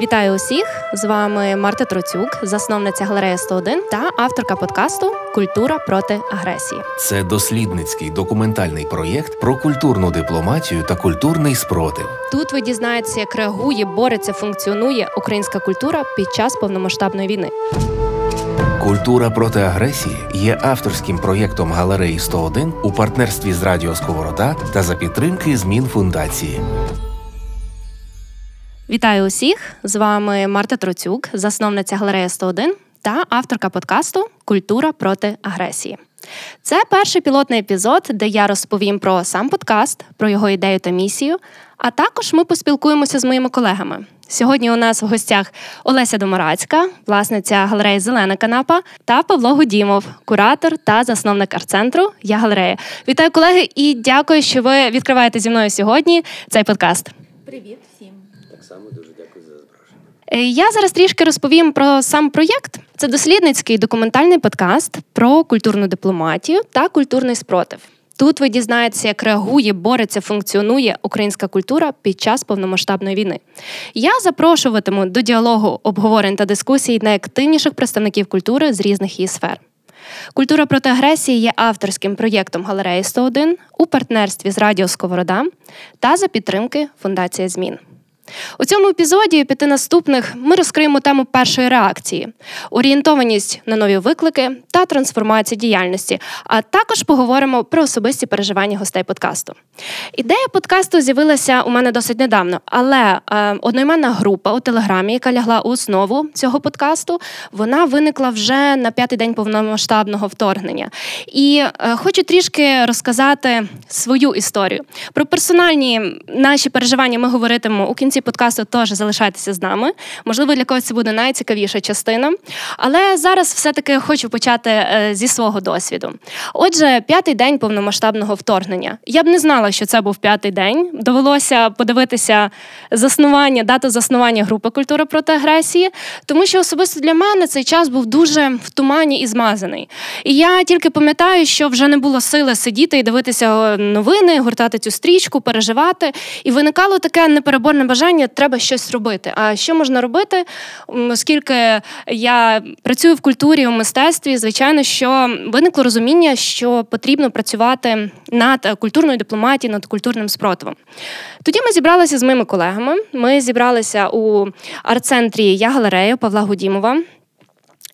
Вітаю усіх! З вами Марта Троцюк, засновниця галереї 101 та авторка подкасту Культура проти агресії. Це дослідницький документальний проєкт про культурну дипломатію та культурний спротив. Тут ви дізнаєтеся, як реагує, бореться, функціонує українська культура під час повномасштабної війни. Культура проти агресії є авторським проєктом галереї 101 у партнерстві з Радіо Сковорода та за підтримки змін фундації. Вітаю усіх! З вами Марта Троцюк, засновниця галереї 101 та авторка подкасту Культура проти агресії. Це перший пілотний епізод, де я розповім про сам подкаст, про його ідею та місію. А також ми поспілкуємося з моїми колегами. Сьогодні у нас в гостях Олеся Домарацька, власниця галереї Зелена канапа, та Павло Гудімов, куратор та засновник арт-центру Я галерея. Вітаю колеги і дякую, що ви відкриваєте зі мною сьогодні цей подкаст. Привіт всім. Так само дуже дякую за запрошення. Е, Я зараз трішки розповім про сам проєкт. Це дослідницький документальний подкаст про культурну дипломатію та культурний спротив. Тут ви дізнаєтеся, як реагує, бореться, функціонує українська культура під час повномасштабної війни. Я запрошуватиму до діалогу обговорень та дискусій найактивніших представників культури з різних її сфер. Культура проти агресії є авторським проєктом галереї 101 у партнерстві з Радіо Сковорода та за підтримки Фундація Змін. У цьому епізоді п'яти наступних ми розкриємо тему першої реакції, орієнтованість на нові виклики та трансформацію діяльності, а також поговоримо про особисті переживання гостей подкасту. Ідея подкасту з'явилася у мене досить недавно, але е, одноіменна група у телеграмі, яка лягла у основу цього подкасту, вона виникла вже на п'ятий день повномасштабного вторгнення. І е, хочу трішки розказати свою історію. Про персональні наші переживання ми говоритимемо у кінці подкасту. Теж залишайтеся з нами. Можливо, для когось це буде найцікавіша частина. Але зараз все-таки хочу почати е, зі свого досвіду. Отже, п'ятий день повномасштабного вторгнення. Я б не знала, що це був п'ятий день. Довелося подивитися заснування, дату заснування групи культура проти агресії, тому що особисто для мене цей час був дуже в тумані і змазаний. І я тільки пам'ятаю, що вже не було сили сидіти і дивитися новини, гуртати цю стрічку, переживати. І виникало таке непереборне бажання, треба щось робити. А що можна робити? Оскільки я працюю в культурі, у мистецтві, звичайно, що виникло розуміння, що потрібно працювати над е, культурною дипломатією, над культурним спротивом. Тоді ми зібралися з моїми колегами. Ми зібралися у арт-центрі Я галерея Павла Гудімова.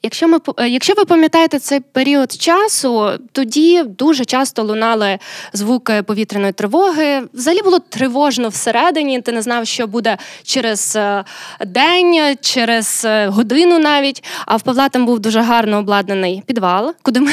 Якщо ми якщо ви пам'ятаєте цей період часу, тоді дуже часто лунали звуки повітряної тривоги. Взагалі було тривожно всередині. Ти не знав, що буде через е, день, через е, годину навіть. А в Павла там був дуже гарно обладнаний підвал, куди ми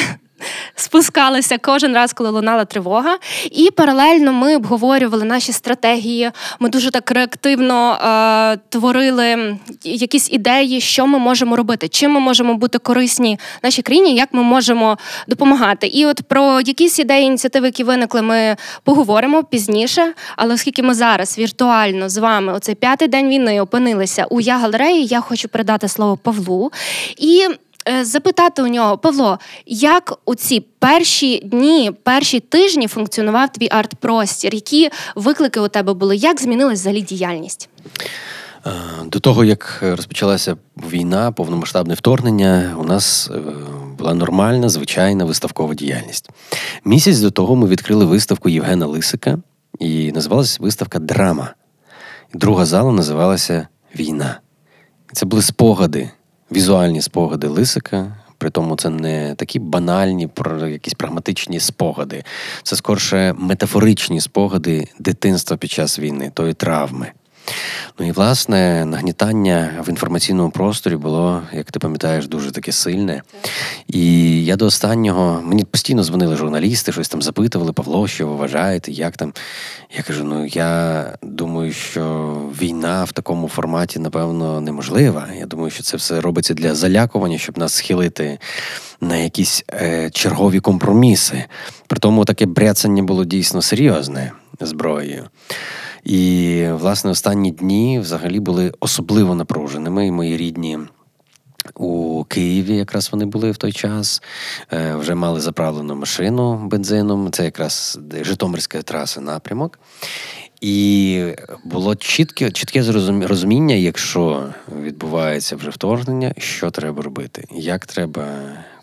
спускалися кожен раз, коли лунала тривога. І паралельно ми обговорювали наші стратегії. Ми дуже так реактивно е, творили якісь ідеї, що ми можемо робити, чим ми можемо бути корисні нашій країні, як ми можемо допомагати. І от про якісь ідеї, ініціативи, які виникли, ми поговоримо пізніше. Але оскільки ми зараз віртуально з вами оцей п'ятий день війни опинилися у я галереї, я хочу передати слово Павлу. І запитати у нього, Павло, як у ці перші дні, перші тижні функціонував твій арт-простір? Які виклики у тебе були? Як змінилась взагалі діяльність? Е, До того, як розпочалася війна, повномасштабне вторгнення, у нас е, була нормальна, звичайна виставкова діяльність. Місяць до того ми відкрили виставку Євгена Лисика, і називалася виставка Драма. Друга зала називалася Війна. Це були спогади, візуальні спогади Лисика. При тому це не такі банальні, якісь прагматичні спогади. Це скорше метафоричні спогади дитинства під час війни, тої травми. Ну і власне нагнітання в інформаційному просторі було, як ти пам'ятаєш, дуже таке сильне. І я до останнього мені постійно дзвонили журналісти, щось там запитували, Павло, що ви вважаєте, як там. Я кажу: ну я думаю, що війна в такому форматі, напевно, неможлива. Я думаю, що це все робиться для залякування, щоб нас схилити на якісь е, чергові компроміси. При тому таке бряцання було дійсно серйозне зброєю. І, власне, останні дні взагалі були особливо напруженими. І мої рідні у Києві якраз вони були в той час. Е, Вже мали заправлену машину бензином. Це якраз Житомирська траса напрямок. І було чітке чітке розуміння, якщо відбувається вже вторгнення, що треба робити, як треба,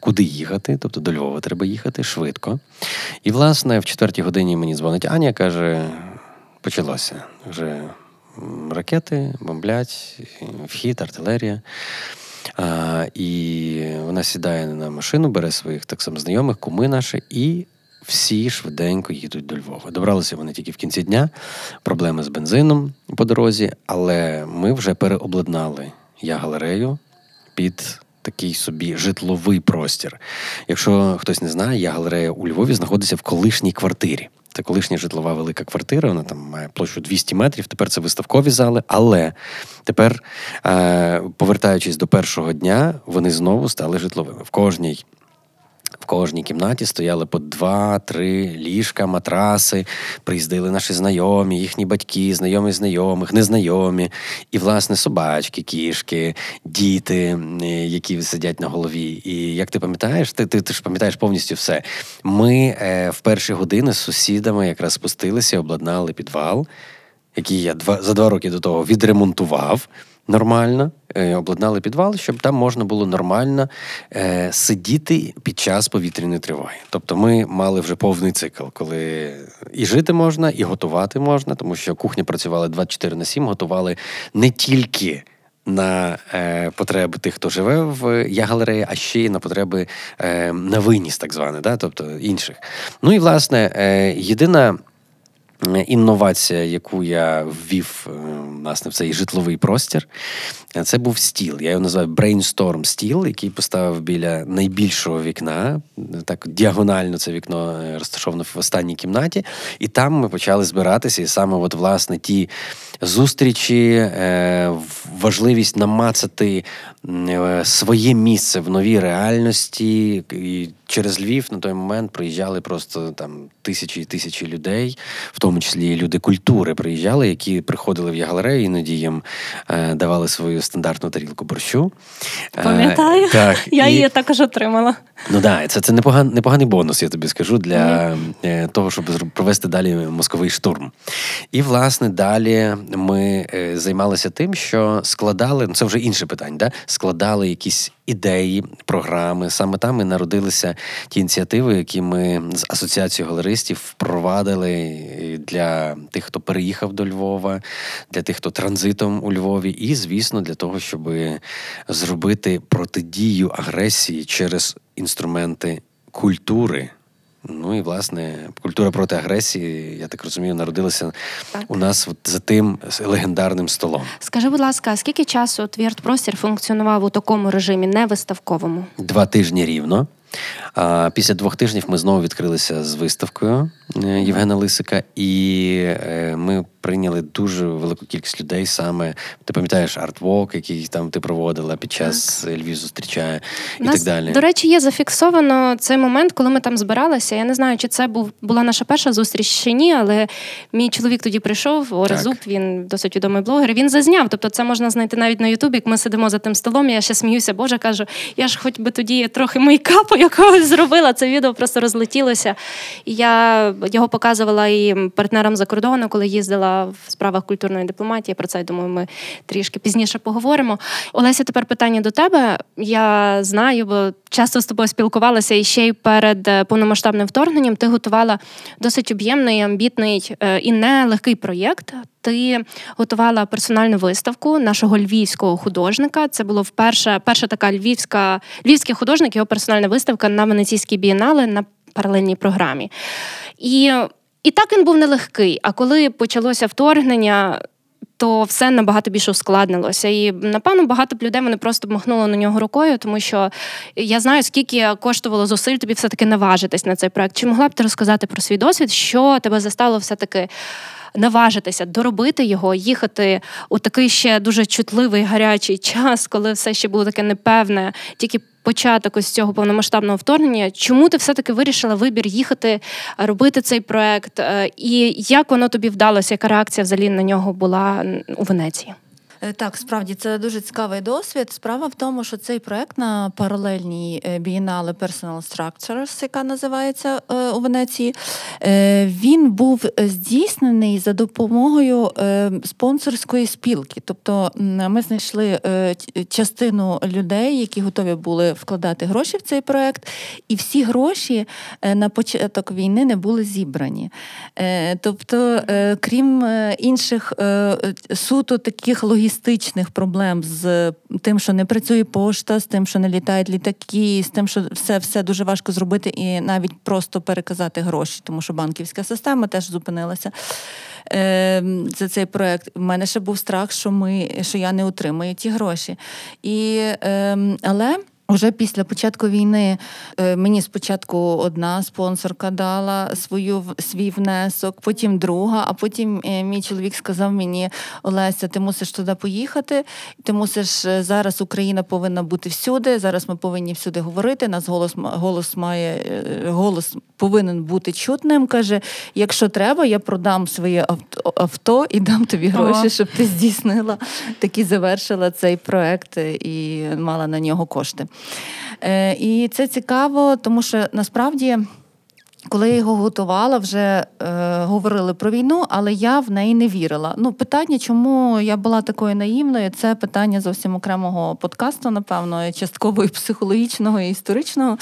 куди їхати, тобто до Львова треба їхати швидко. І, власне, в четвертій годині мені дзвонить Аня, каже: почалося вже ракети, бомблять, вхід, артилерія. А, І вона сідає на машину, бере своїх так само знайомих, куми наші, і всі швиденько їдуть до Львова. Добралися вони тільки в кінці дня, проблеми з бензином по дорозі, але ми вже переобладнали я галерею під такий собі житловий простір. Якщо хтось не знає, я галерея у Львові знаходиться в колишній квартирі. Це колишня житлова велика квартира, вона там має площу 200 метрів. Тепер це виставкові зали. Але тепер, е, повертаючись до першого дня, вони знову стали житловими. В кожній в кожній кімнаті стояли по два-три ліжка, матраси, приїздили наші знайомі, їхні батьки, знайомі знайомих, незнайомі, і, власне, собачки, кішки, діти, які сидять на голові. І як ти пам'ятаєш, ти ти, ти ж пам'ятаєш повністю все. Ми е, в перші години з сусідами якраз спустилися, обладнали підвал, який я два за два роки до того відремонтував нормально, обладнали підвал, щоб там можна було нормально е, сидіти під час повітряної тривоги. Тобто ми мали вже повний цикл, коли і жити можна, і готувати можна, тому що кухня працювала 24 на 7, готували не тільки. На е, потреби тих, хто живе в я-галереї, а ще й на потреби е, на виніс, так зване, да? тобто інших. Ну і власне, е, єдина інновація, яку я ввів е, власне в цей житловий простір, це був стіл. Я його називаю Brainstorm стіл, який поставив біля найбільшого вікна. Так діагонально це вікно е, розташовано в останній кімнаті. І там ми почали збиратися, і саме от, власне ті зустрічі, е, важливість намацати своє місце в новій реальності. І через Львів на той момент приїжджали просто там тисячі і тисячі людей, в тому числі люди культури приїжджали, які приходили в галерею, іноді їм е, давали свою стандартну тарілку борщу. Е, Пам'ятаю, так, я і... її також отримала. Ну да, це це непоган, непоганий бонус, я тобі скажу, для mm. того, щоб провести далі мозковий штурм. І, власне, далі ми е, займалися тим, що складали, ну це вже інше питання, да? складали якісь ідеї, програми. Саме там і народилися ті ініціативи, які ми з асоціацією галеристів впровадили для тих, хто переїхав до Львова, для тих, хто транзитом у Львові, і, звісно, для того, щоб зробити протидію агресії через інструменти культури. Ну і власне культура проти агресії, я так розумію, народилася так. у нас от за тим легендарним столом. Скажи, будь ласка, скільки часу твір простір функціонував у такому режимі, не виставковому? Два тижні рівно. Після двох тижнів ми знову відкрилися з виставкою е, Євгена Лисика, і е, ми прийняли дуже велику кількість людей. Саме ти пам'ятаєш артвок, який там ти проводила під час так. Львів зустрічає і Нас, так далі. До речі, є зафіксовано цей момент, коли ми там збиралися. Я не знаю, чи це був була наша перша зустріч чи ні, але мій чоловік тоді прийшов. Оразуб, він досить відомий блогер. Він зазняв. Тобто, це можна знайти навіть на Ютубі. Як ми сидимо за тим столом. Я ще сміюся, Боже кажу, я ж хоч би тоді трохи мейкапу якогось зробила. Це відео просто розлетілося. І я його показувала і партнерам за кордону, коли їздила в справах культурної дипломатії. Про це я думаю, ми трішки пізніше поговоримо. Олеся, тепер питання до тебе. Я знаю, бо часто з тобою спілкувалася і ще й перед е, повномасштабним вторгненням. Ти готувала досить об'ємний, амбітний е, і нелегкий проєкт. Ти готувала персональну виставку нашого львівського художника. Це було вперше перша така львівська львівський художник, його персональна виставка на Венеційській бієнале на паралельній програмі. І і так він був нелегкий. А коли почалося вторгнення, то все набагато більше ускладнилося. І напевно багато б людей вони просто махнули на нього рукою, тому що я знаю, скільки коштувало зусиль тобі все-таки наважитись на цей проект. Чи могла б ти розказати про свій досвід, що тебе застало все-таки? Наважитися, доробити його, їхати у такий ще дуже чутливий гарячий час, коли все ще було таке непевне, тільки початок ось цього повномасштабного вторгнення. Чому ти все-таки вирішила вибір їхати, робити цей проект? Е, і як воно тобі вдалося? Яка реакція взагалі на нього була у Венеції? Е, так, справді це дуже цікавий досвід. Справа в тому, що цей проект на паралельній е, бієнале Personal Structures, яка називається е, у Венеції, він був здійснений за допомогою спонсорської спілки. Тобто ми знайшли частину людей, які готові були вкладати гроші в цей проект, і всі гроші на початок війни не були зібрані. Тобто, крім інших суто таких логістичних проблем з тим, що не працює пошта, з тим, що не літають літаки, з тим, що все все дуже важко зробити, і навіть просто переказати гроші, тому що банківська система теж зупинилася. Ем, за цей проект. У мене ще був страх, що ми що я не отримаю ті гроші. І, ем, Але Уже після початку війни е, мені спочатку одна спонсорка дала свою свій внесок, потім друга. А потім е, мій чоловік сказав мені: Олеся, ти мусиш туди поїхати. Ти мусиш е, зараз Україна повинна бути всюди. Зараз ми повинні всюди говорити. Нас голос голос має голос повинен бути чутним. Каже: якщо треба, я продам своє авто, і дам тобі гроші, щоб ти здійснила таки завершила цей проект і мала на нього кошти. Е, і це цікаво, тому що насправді. Коли я його готувала, вже е, говорили про війну, але я в неї не вірила. Ну, питання, чому я була такою наївною, це питання зовсім окремого подкасту, напевно, частково і психологічного і історичного.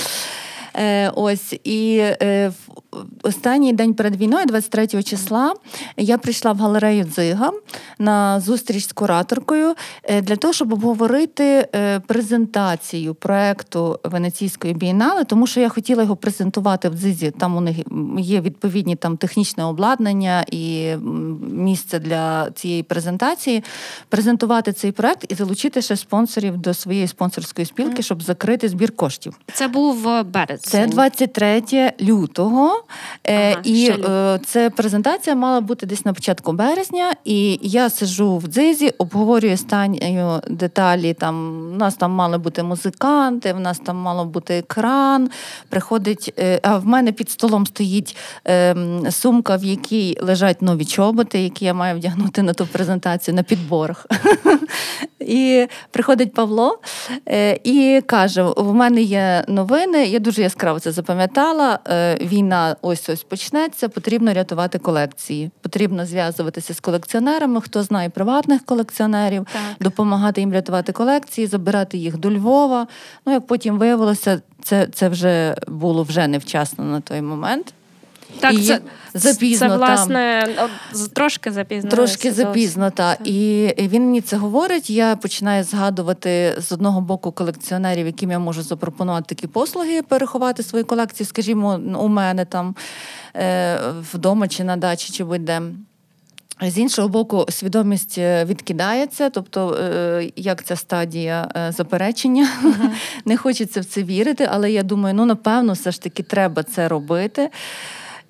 Е, Ось і е, останній день перед війною, 23 числа, я прийшла в галерею Дзига на зустріч з кураторкою е, для того, щоб обговорити е, презентацію проекту Венеційської бієнали, тому що я хотіла його презентувати в Дзизі. Там у них є відповідні там технічне обладнання і місце для цієї презентації. Презентувати цей проект і залучити ще спонсорів до своєї спонсорської спілки, щоб закрити збір коштів. Це був березень. Це 23 лютого. Е, ага, і е, це презентація мала бути десь на початку березня. І я сижу в дзизі, обговорюю останні деталі. Там У нас там мали бути музиканти, в нас там мало бути екран. Приходить, е, а в мене під столом стоїть ем, сумка, в якій лежать нові чоботи, які я маю вдягнути на ту презентацію на підборах. І приходить Павло і каже: в мене є новини, я дуже яскраво це запам'ятала. Війна ось ось почнеться, потрібно рятувати колекції. Потрібно зв'язуватися з колекціонерами, хто знає приватних колекціонерів, так. допомагати їм рятувати колекції, забирати їх до Львова. Ну як потім виявилося, це це вже було вже невчасно на той момент. Так, і це запізно це, власне там. трошки запізно. Трошки запізно, так. І він мені це говорить. Я починаю згадувати з одного боку колекціонерів, яким я можу запропонувати такі послуги, переховати свої колекції, скажімо, у мене там е, вдома чи на дачі, чи будь-де. З іншого боку, свідомість е, відкидається, тобто е, як ця стадія заперечення, uh-huh. не хочеться в це вірити, але я думаю, ну напевно, все ж таки треба це робити.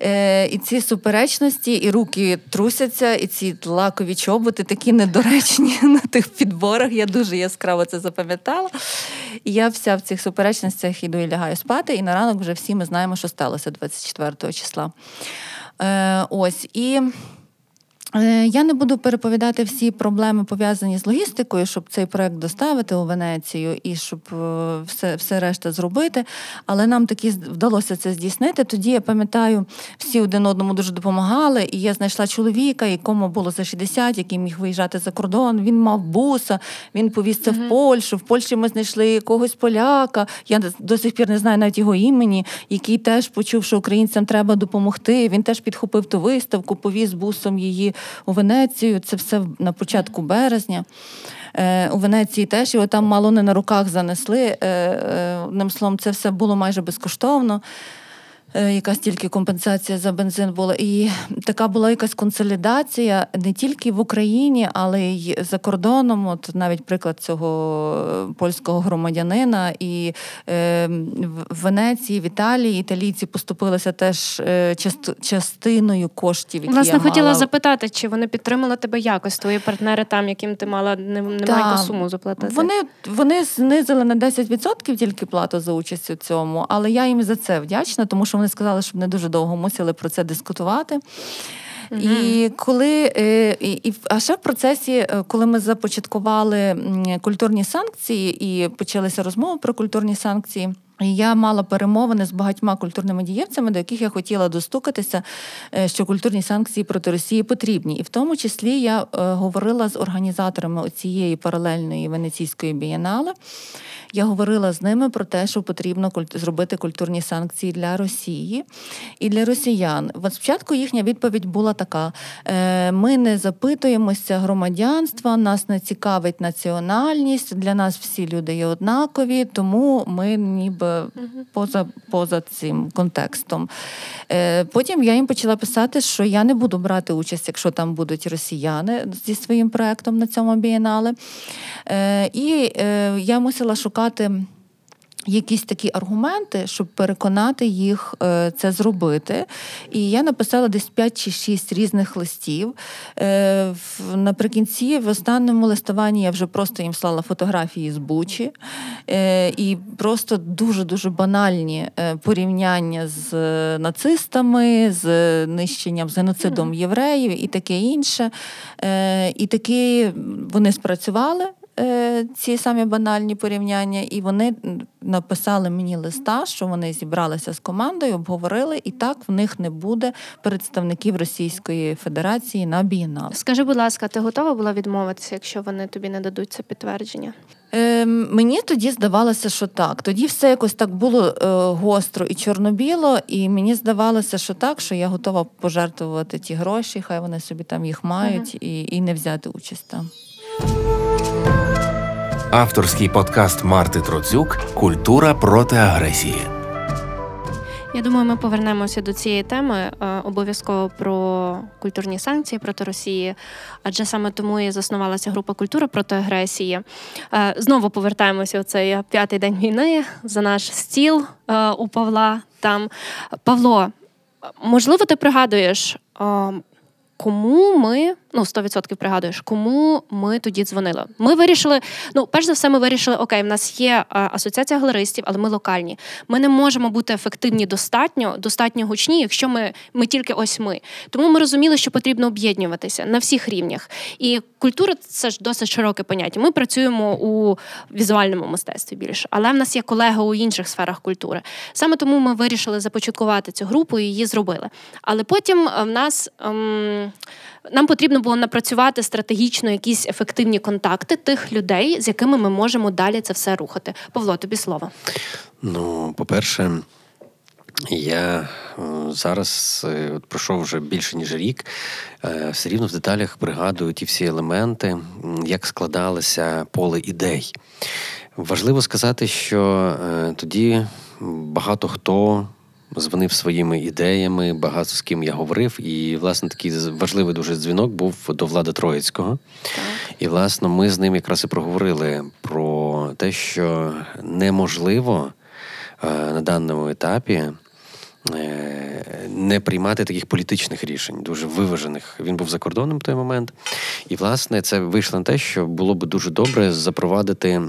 Е, І ці суперечності, і руки трусяться, і ці лакові чоботи такі недоречні на тих підборах. Я дуже яскраво це запам'ятала. І я вся в цих суперечностях іду і лягаю спати, і на ранок вже всі ми знаємо, що сталося 24 числа. Е, Ось і. Е, я не буду переповідати всі проблеми пов'язані з логістикою, щоб цей проект доставити у Венецію і щоб е, все все решта зробити. Але нам таки вдалося це здійснити. Тоді я пам'ятаю, всі один одному дуже допомагали. І я знайшла чоловіка, якому було за 60, який міг виїжджати за кордон. Він мав буса, він повіз це в Польщу. В Польщі ми знайшли якогось поляка. Я до сих пір не знаю навіть його імені, який теж почув, що українцям треба допомогти. Він теж підхопив ту виставку, повіз бусом її у Венецію. Це все на початку березня. Е, у Венеції теж його там мало не на руках занесли. Е, е, одним словом, це все було майже безкоштовно. Е, якась тільки компенсація за бензин була. І така була якась консолідація не тільки в Україні, але й за кордоном. От навіть приклад цього е, польського громадянина, і е, в Венеції, в Італії італійці поступилися теж част, частиною коштів. які Власне, я хотіла мала. запитати, чи вони підтримали тебе якось твої партнери там, яким ти мала немаленьку суму заплатити? Вони вони знизили на 10% тільки плату за участь у цьому, але я їм за це вдячна, тому що вони сказали, щоб не дуже довго мусили про це дискутувати. І коли і, і а ще в процесі, коли ми започаткували культурні санкції і почалися розмови про культурні санкції. Я мала перемовини з багатьма культурними дієвцями, до яких я хотіла достукатися, е, що культурні санкції проти Росії потрібні. І в тому числі я е, говорила з організаторами цієї паралельної венеційської бієнали. Я говорила з ними про те, що потрібно зробити культурні санкції для Росії і для росіян. Спочатку їхня відповідь була така: «Е, ми не запитуємося громадянства, нас не цікавить національність. Для нас всі люди є однакові, тому ми ніби поза поза цим контекстом. Е, потім я їм почала писати, що я не буду брати участь, якщо там будуть росіяни зі своїм проектом на цьому бієнале. Е, і я мусила шукати якісь такі аргументи, щоб переконати їх е, це зробити. І я написала десь 5 чи 6 різних листів. Е, наприкінці, в останньому листуванні я вже просто їм слала фотографії з Бучі е, і просто дуже-дуже банальні порівняння з нацистами, з нищенням, з геноцидом євреїв і таке інше. І таки вони спрацювали. Е, ці самі банальні порівняння, і вони написали мені листа, що вони зібралися з командою, обговорили, і так в них не буде представників Російської Федерації на бієнал. Скажи, будь ласка, ти готова була відмовитися, якщо вони тобі не дадуть це підтвердження? Е, Мені тоді здавалося, що так. Тоді все якось так було е, гостро і чорно-біло, і мені здавалося, що так, що я готова пожертвувати ті гроші, хай вони собі там їх мають, uh і, і не взяти участь там. Авторський подкаст Марти Троцюк Культура проти агресії. Я думаю, ми повернемося до цієї теми е, обов'язково про культурні санкції проти Росії, адже саме тому і заснувалася група культура проти агресії. Е, знову повертаємося у цей п'ятий день війни за наш стіл е, у Павла. Там Павло, можливо, ти пригадуєш кому ми ну 100% пригадуєш, кому ми тоді дзвонили. Ми вирішили. Ну, перш за все, ми вирішили, окей, в нас є асоціація галеристів, але ми локальні. Ми не можемо бути ефективні достатньо, достатньо гучні, якщо ми ми тільки ось ми. Тому ми розуміли, що потрібно об'єднуватися на всіх рівнях. І культура це ж досить широке поняття. Ми працюємо у візуальному мистецтві більше, але в нас є колеги у інших сферах культури. Саме тому ми вирішили започаткувати цю групу і її зробили. Але потім в нас. Ем, нам потрібно було напрацювати стратегічно якісь ефективні контакти тих людей, з якими ми можемо далі це все рухати. Павло, тобі слово. Ну, по-перше, я е, зараз е, от пройшов вже більше ніж рік. Е, все рівно в деталях пригадую ті всі елементи, як складалося поле ідей. Важливо сказати, що тоді багато хто дзвонив своїми ідеями, багато з ким я говорив. І, власне, такий важливий дуже дзвінок був до Влада Троїцького. Так. І, власне, ми з ним якраз і проговорили про те, що неможливо е, на даному етапі. Е, не приймати таких політичних рішень, дуже виважених. Він був за кордоном в той момент. І, власне, це вийшло на те, що було б дуже добре запровадити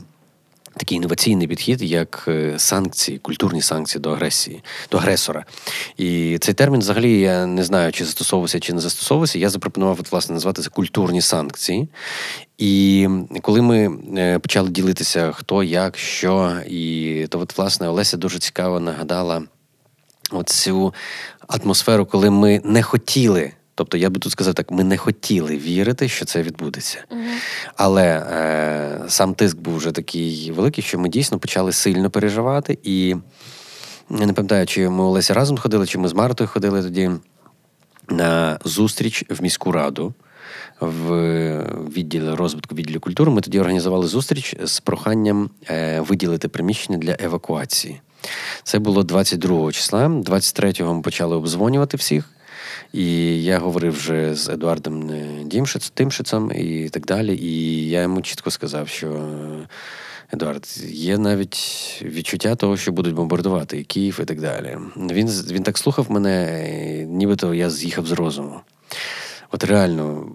такий інноваційний підхід, як е, санкції, культурні санкції до агресії, до агресора. І цей термін, взагалі, я не знаю, чи застосовувався, чи не застосовувався. Я запропонував от, власне назвати це культурні санкції. І коли ми е, почали ділитися, хто, як, що, і то, от, власне, Олеся дуже цікаво нагадала оцю атмосферу, коли ми не хотіли. Тобто, я би тут сказав так, ми не хотіли вірити, що це відбудеться. Угу. Але е, сам тиск був вже такий великий, що ми дійсно почали сильно переживати. І я не пам'ятаю, чи ми Олеся разом ходили, чи ми з Мартою ходили тоді на зустріч в міську раду. В відділі розвитку відділі культури ми тоді організували зустріч з проханням е, виділити приміщення для евакуації. Це було 22 числа. 23-го ми почали обзвонювати всіх. І я говорив вже з Едуардом е, Дімшиц, Тимшицем і так далі. І я йому чітко сказав, що е, Едуард, є навіть відчуття того, що будуть бомбардувати і Київ і так далі. Він він так слухав мене, нібито я з'їхав з розуму. От реально,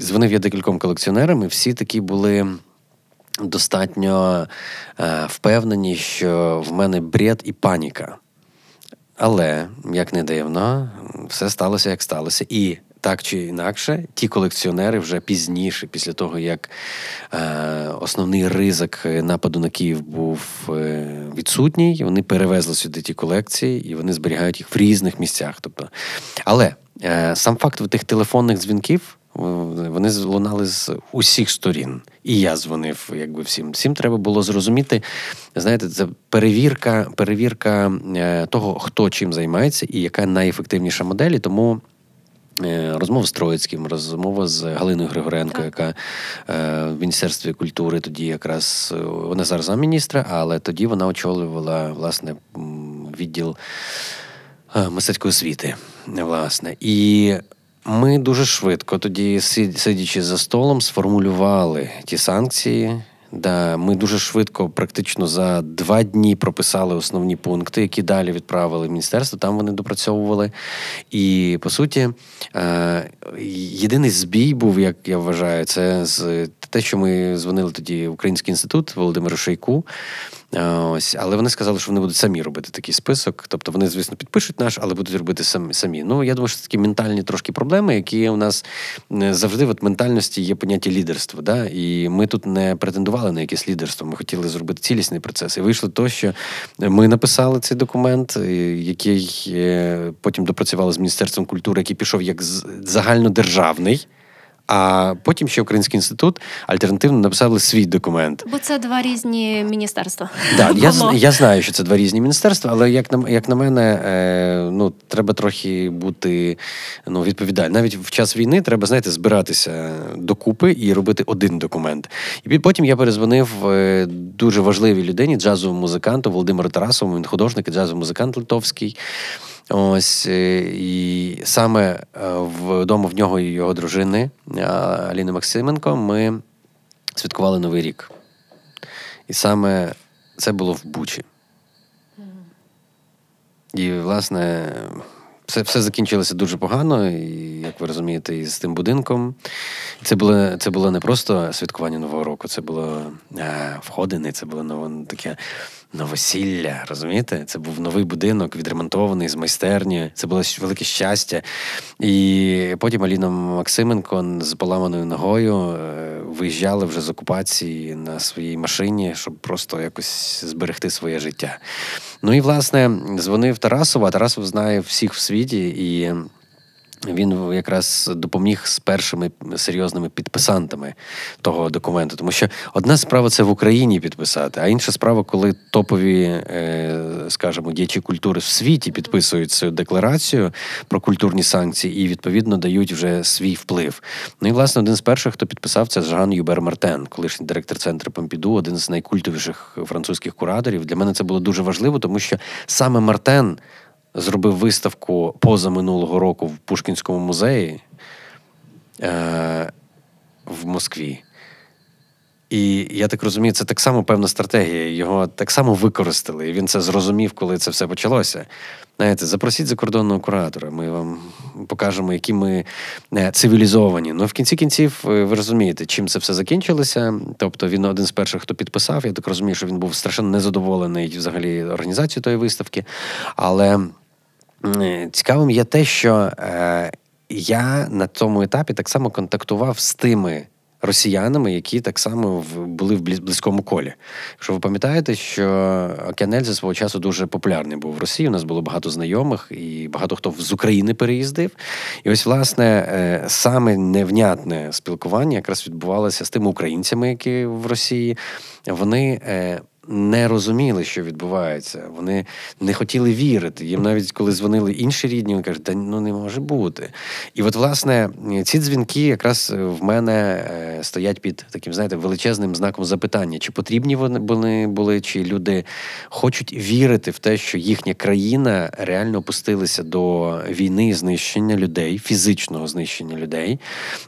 дзвонив я декільком колекціонерам, і всі такі були. Достатньо е, впевнені, що в мене бред і паніка. Але, як не дивно, все сталося, як сталося. І так чи інакше, ті колекціонери вже пізніше, після того як е, основний ризик нападу на Київ був е, відсутній, вони перевезли сюди ті колекції і вони зберігають їх в різних місцях. Тобто, але е, сам факт тих телефонних дзвінків. Вони лунали з усіх сторін, і я дзвонив, якби всім. Всім треба було зрозуміти. Знаєте, це перевірка, перевірка е, того, хто чим займається, і яка найефективніша модель. І Тому Е, розмова з Троїцьким, розмова з Галиною Григоренко, яка е, в Міністерстві культури тоді якраз вона зараз міністра, але тоді вона очолювала власне відділ мистецької освіти. Власне. І ми дуже швидко тоді, сидячи за столом, сформулювали ті санкції. Да, Ми дуже швидко, практично за два дні прописали основні пункти, які далі відправили в міністерство. Там вони допрацьовували. І по суті, е, єдиний збій був, як я вважаю, це з те, що ми дзвонили тоді в Український інститут Володимиру Шейку. Ось, але вони сказали, що вони будуть самі робити такий список. Тобто вони, звісно, підпишуть наш, але будуть робити самі. Ну я думаю, що це такі ментальні трошки проблеми, які у нас завжди в ментальності є поняття лідерства. Да? І ми тут не претендували на якесь лідерство. Ми хотіли зробити цілісний процес. І вийшло то, що ми написали цей документ, е, який е, потім допрацювали з міністерством культури, який пішов як загальнодержавний. А потім ще Український інститут альтернативно написали свій документ. Бо це два різні міністерства. Да, я я знаю, що це два різні міністерства, але як на як на мене, е, ну треба трохи бути ну, відповідальним. Навіть в час війни треба, знаєте, збиратися докупи і робити один документ. І потім я перезвонив е, дуже важливій людині, джазовому музиканту Володимиру Тарасовому. Він художник і джазовий музикант литовський. Ось е, і саме е, вдома в нього і його дружини Аліни Максименко ми святкували Новий рік. І саме це було в Бучі. І, власне, все все закінчилося дуже погано, і, як ви розумієте, і з тим будинком. Це було це було не просто святкування Нового року, це було а, входини, це було ну, таке новосілля. Розумієте? Це був новий будинок, відремонтований з майстерні. Це було велике щастя. І потім Аліна Максименко з поламаною ногою е, виїжджали вже з окупації на своїй машині, щоб просто якось зберегти своє життя. Ну і власне дзвонив Тарасова, Тарасов знає всіх в світі і. Він якраз допоміг з першими серйозними підписантами того документу, тому що одна справа це в Україні підписати, а інша справа, коли топові, е, скажімо, діячі культури в світі підписують цю декларацію про культурні санкції і відповідно дають вже свій вплив. Ну і власне один з перших, хто підписав, це Жан Юбер Мартен, колишній директор центру Помпіду, один з найкультовіших французьких кураторів. Для мене це було дуже важливо, тому що саме Мартен зробив виставку поза минулого року в Пушкінському музеї е, в Москві. І я так розумію, це так само певна стратегія. Його так само використали. І він це зрозумів, коли це все почалося. Знаєте, запросіть закордонного куратора. Ми вам покажемо, які ми е, цивілізовані. Ну в кінці кінців е, ви розумієте, чим це все закінчилося. Тобто він один з перших, хто підписав. Я так розумію, що він був страшенно незадоволений взагалі організацією тої виставки. Але цікавим є те, що е, я на тому етапі так само контактував з тими. Росіянами, які так само були в близькому колі. Якщо ви пам'ятаєте, що Океанельзе свого часу дуже популярний був в Росії. У нас було багато знайомих, і багато хто з України переїздив. І ось, власне, е, саме невнятне спілкування якраз відбувалося з тими українцями, які в Росії. Вони е, не розуміли, що відбувається. Вони не хотіли вірити. Їм навіть коли дзвонили інші рідні, вони кажуть, та ну не може бути. І от, власне, ці дзвінки якраз в мене е, стоять під таким, знаєте, величезним знаком запитання, чи потрібні вони були, чи люди хочуть вірити в те, що їхня країна реально опустилася до війни, знищення людей, фізичного знищення людей.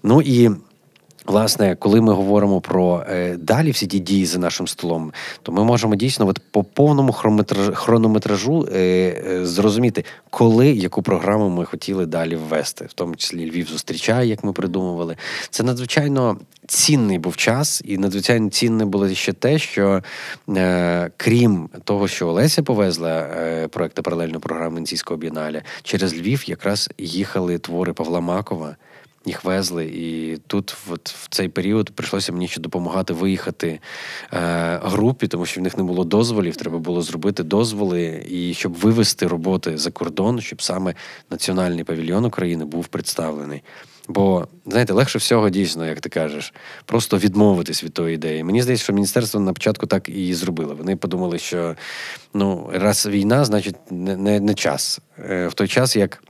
Ну і Власне, коли ми говоримо про е, далі всі ті дії за нашим столом, то ми можемо дійсно от по повному хронометражу е, е, зрозуміти, коли яку програму ми хотіли далі ввести, в тому числі Львів зустрічає, як ми придумували. Це надзвичайно цінний був час, і надзвичайно цінне було ще те, що е, крім того, що Олеся повезла е, проекти паралельної програми Венеційського бієнале, через Львів якраз їхали твори Павла Макова їх везли. І тут, от в цей період, прийшлося мені ще допомагати виїхати е, групі, тому що в них не було дозволів. Треба було зробити дозволи і щоб вивести роботи за кордон, щоб саме національний павільйон України був представлений. Бо, знаєте, легше всього дійсно, як ти кажеш, просто відмовитись від тої ідеї. Мені здається, що міністерство на початку так і зробило. Вони подумали, що ну, раз війна, значить, не, не, не час. Е, в той час, як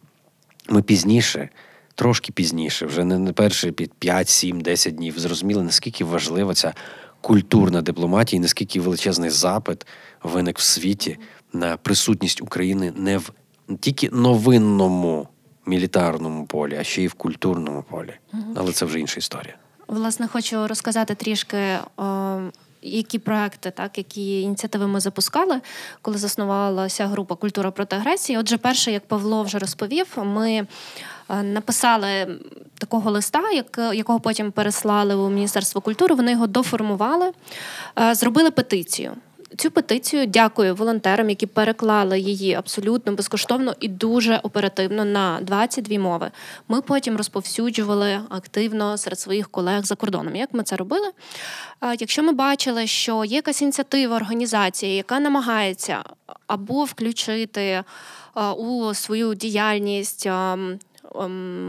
ми пізніше трошки пізніше, вже не на перші 5, 7, 10 днів, зрозуміли, наскільки важлива ця культурна дипломатія, і наскільки величезний запит виник в світі на присутність України не в тільки новинному мілітарному полі, а ще й в культурному полі. Але це вже інша історія. Власне, хочу розказати трішки. О... Які проекти, так які ініціативи ми запускали, коли заснувалася група Культура проти агресії? Отже, перше, як Павло вже розповів, ми написали такого листа, якого потім переслали у Міністерство культури. Вони його доформували, е, зробили петицію. Цю петицію дякую волонтерам, які переклали її абсолютно безкоштовно і дуже оперативно на 22 мови. Ми потім розповсюджували активно серед своїх колег за кордоном. Як ми це робили? Е, якщо ми бачили, що є якась ініціатива організації, яка намагається або включити у свою діяльність Ем,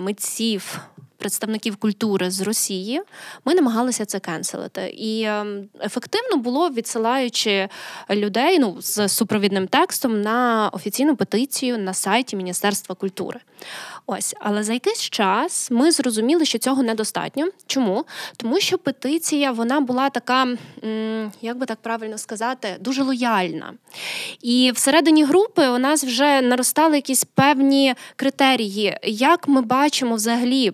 митців. Представників культури з Росії ми намагалися це кенселити, і ем, ефективно було відсилаючи людей ну з супровідним текстом на офіційну петицію на сайті Міністерства культури. Ось, але за якийсь час ми зрозуміли, що цього недостатньо. Чому? Тому що петиція вона була така, як би так правильно сказати, дуже лояльна. І всередині групи у нас вже наростали якісь певні критерії, як ми бачимо взагалі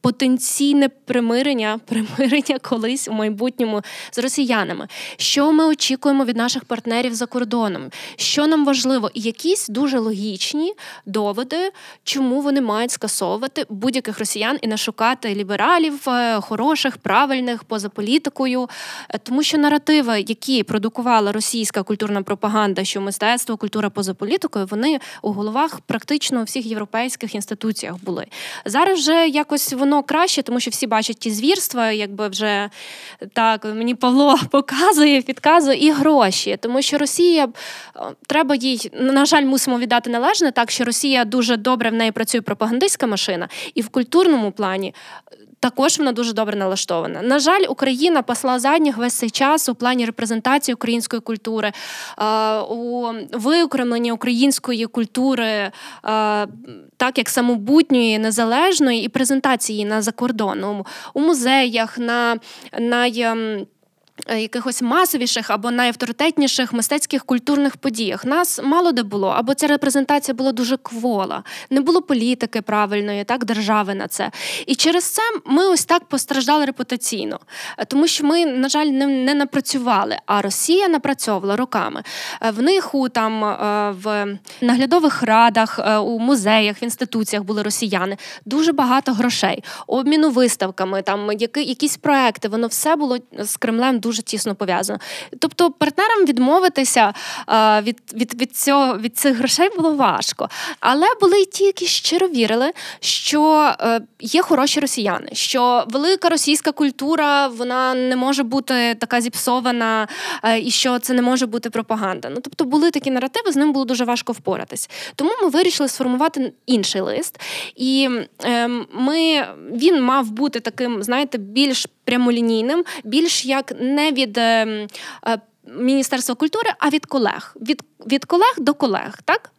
потенційне примирення, примирення колись у майбутньому з росіянами. Що ми очікуємо від наших партнерів за кордоном? Що нам важливо, і якісь дуже логічні доводи, чому вони мають скасовувати будь-яких росіян і не шукати лібералів, е, хороших, правильних поза політикою, е, тому що наративи, які продукувала російська культурна пропаганда, що мистецтво, культура поза політикою, вони у головах практично у всіх європейських інституціях були. Зараз вже якось воно воно краще, тому що всі бачать ті звірства, якби вже так мені Павло показує, підказує і гроші. Тому що Росія треба їй, на жаль, мусимо віддати належне, так що Росія дуже добре в неї працює пропагандистська машина, і в культурному плані також вона дуже добре налаштована. На жаль, Україна пасла задніх весь цей час у плані репрезентації української культури, у виокремленні української культури, так як самобутньої, незалежної і презентації на закордон у музеях, на най. Е, якихось масовіших або найавторитетніших мистецьких культурних подіях. Нас мало де було, або ця репрезентація була дуже квола, не було політики правильної, так держави на це. І через це ми ось так постраждали репутаційно, е, тому що ми, на жаль, не, не напрацювали. А Росія напрацьовувала роками. Е, в них у там в наглядових радах, у музеях, в інституціях були росіяни. Дуже багато грошей, обміну виставками, там які, якісь проекти. Воно все було з Кремлем дуже тісно пов'язано. Тобто, партнерам відмовитися від від, від, цього від цих грошей було важко. Але були й ті, які щиро вірили, що е, є хороші росіяни, що велика російська культура вона не може бути така зіпсована, е, і що це не може бути пропаганда. Ну тобто були такі наративи, з ним було дуже важко впоратись. Тому ми вирішили сформувати інший лист, і ем, ми він мав бути таким, знаєте, більш прямолінійним, більш як не від ем, е, Міністерства культури, а від колег. Від, від колег до колег, так?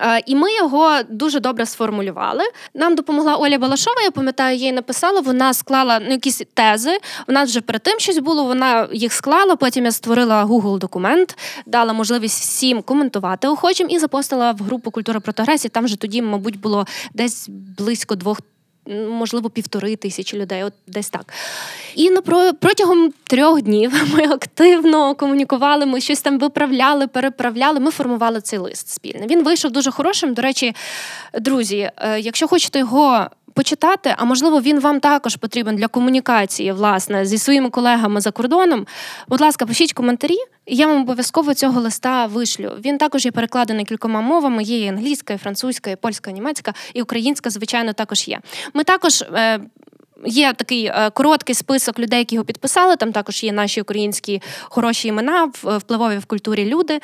Е, і ми його дуже добре сформулювали. Нам допомогла Оля Балашова. Я пам'ятаю, їй написала. Вона склала ну, якісь тези. Нас вже перед тим щось було. Вона їх склала. Потім я створила Google документ, дала можливість всім коментувати охочим і запостила в групу культура проти агресії. Там вже тоді, мабуть, було десь близько двох можливо півтори тисячі людей, от десь так. І протягом трьох днів ми активно комунікували, ми щось там виправляли, переправляли. Ми формували цей лист спільно. Він вийшов дуже хорошим. До речі, друзі, е, якщо хочете його почитати, а можливо, він вам також потрібен для комунікації, власне, зі своїми колегами за кордоном. Будь ласка, пишіть коментарі, я вам обов'язково цього листа вишлю. Він також є перекладений кількома мовами. Є і англійська, і французька, і польська, і німецька, і українська, звичайно, також є. Ми також. Е, Є такий е, короткий список людей, які його підписали. Там також є наші українські хороші імена, впливові в культурі люди.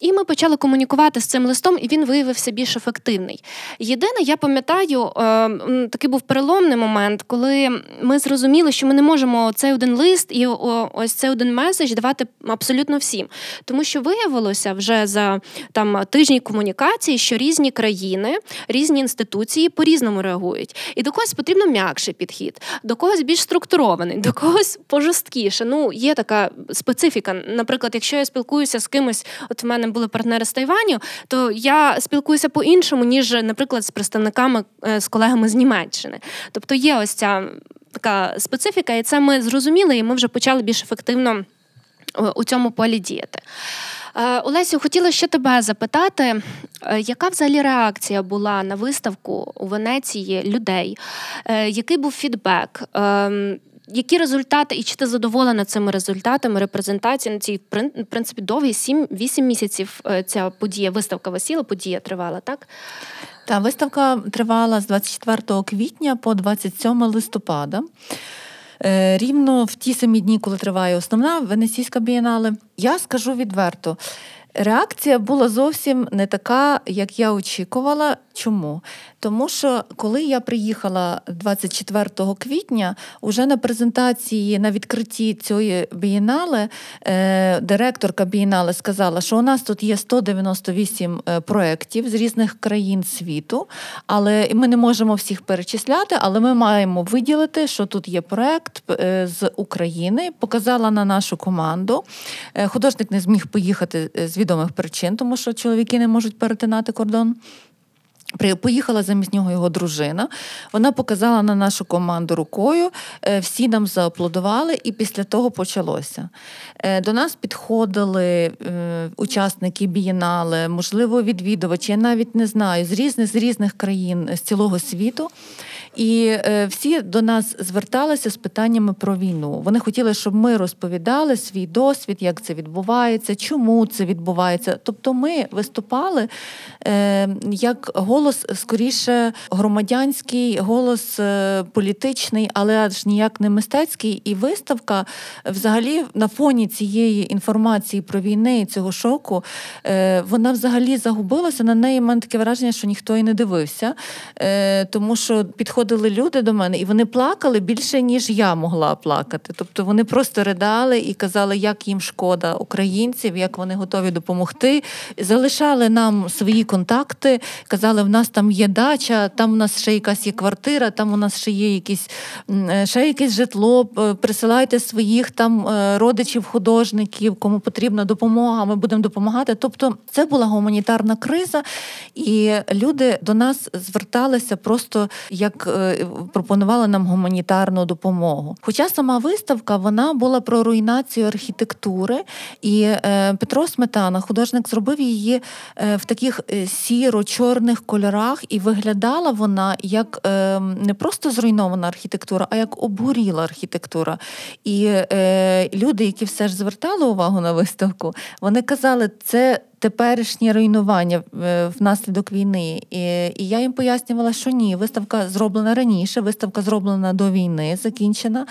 І ми почали комунікувати з цим листом, і він виявився більш ефективний. Єдине, я пам'ятаю, е, такий був переломний момент, коли ми зрозуміли, що ми не можемо цей один лист і ось цей один меседж давати абсолютно всім. Тому що виявилося вже за там тижні комунікації, що різні країни, різні інституції по-різному реагують. І до когось потрібно м'якший підхід, до когось більш структурований, до когось пожорсткіше. Ну, є така специфіка. Наприклад, якщо я спілкуюся з кимось, от в мене були партнери з Тайваню, то я спілкуюся по-іншому, ніж, наприклад, з представниками е, з колегами з Німеччини. Тобто є ось ця така специфіка, і це ми зрозуміли, і ми вже почали більш ефективно е, у цьому полі діяти. Е, Олесю, хотіла ще тебе запитати, яка взагалі реакція була на виставку у Венеції людей? Який був фідбек? Які результати, і чи ти задоволена цими результатами репрезентації на цій в принципі довгій 7-8 місяців е, ця подія, виставка весіла, подія тривала, так? Та виставка тривала з 24 квітня по 27 листопада. Е, рівно в ті самі дні, коли триває основна венеційська бієнале, я скажу відверто. Реакція була зовсім не така, як я очікувала. Чому? Тому що коли я приїхала 24 квітня, уже на презентації на відкритті цієї бієнале, е, директорка бієнале сказала, що у нас тут є 198 е, проєктів з різних країн світу, але ми не можемо всіх перечисляти, але ми маємо виділити, що тут є проєкт е, з України. Показала на нашу команду. Художник не зміг поїхати з відомих причин, тому що чоловіки не можуть перетинати кордон. Поїхала замість нього його дружина. Вона показала на нашу команду рукою, е, всі нам зааплодували, і після того почалося. Е, до нас підходили е, учасники бієнали, можливо, відвідувачі. Я навіть не знаю з різних з різних країн з цілого світу. І е, всі до нас зверталися з питаннями про війну. Вони хотіли, щоб ми розповідали свій досвід, як це відбувається, чому це відбувається. Тобто, ми виступали е, як голос скоріше громадянський, голос е, політичний, але аж ніяк не мистецький. І виставка, взагалі, на фоні цієї інформації про війни і цього шоку, вона взагалі загубилася. На неї в мене таке враження, що ніхто і не дивився, тому що підходить приходили люди до мене, і вони плакали більше, ніж я могла плакати. Тобто вони просто ридали і казали, як їм шкода українців, як вони готові допомогти. Залишали нам свої контакти, казали, в нас там є дача, там у нас ще якась є квартира, там у нас ще є якісь е, ще якесь житло. Присилайте своїх там е, родичів, художників, кому потрібна допомога. Ми будемо допомагати. Тобто, це була гуманітарна криза, і люди до нас зверталися просто як Е, пропонували нам гуманітарну допомогу. Хоча сама виставка вона була про руйнацію архітектури, і е, Петро Сметана, художник, зробив її е, в таких сіро-чорних кольорах, і виглядала вона як не просто зруйнована архітектура, а як обгоріла архітектура. І люди, які все ж звертали увагу на виставку, вони казали, це теперішнє руйнування е, внаслідок війни. І, і я їм пояснювала, що ні, виставка зроблена раніше, виставка зроблена до війни, закінчена.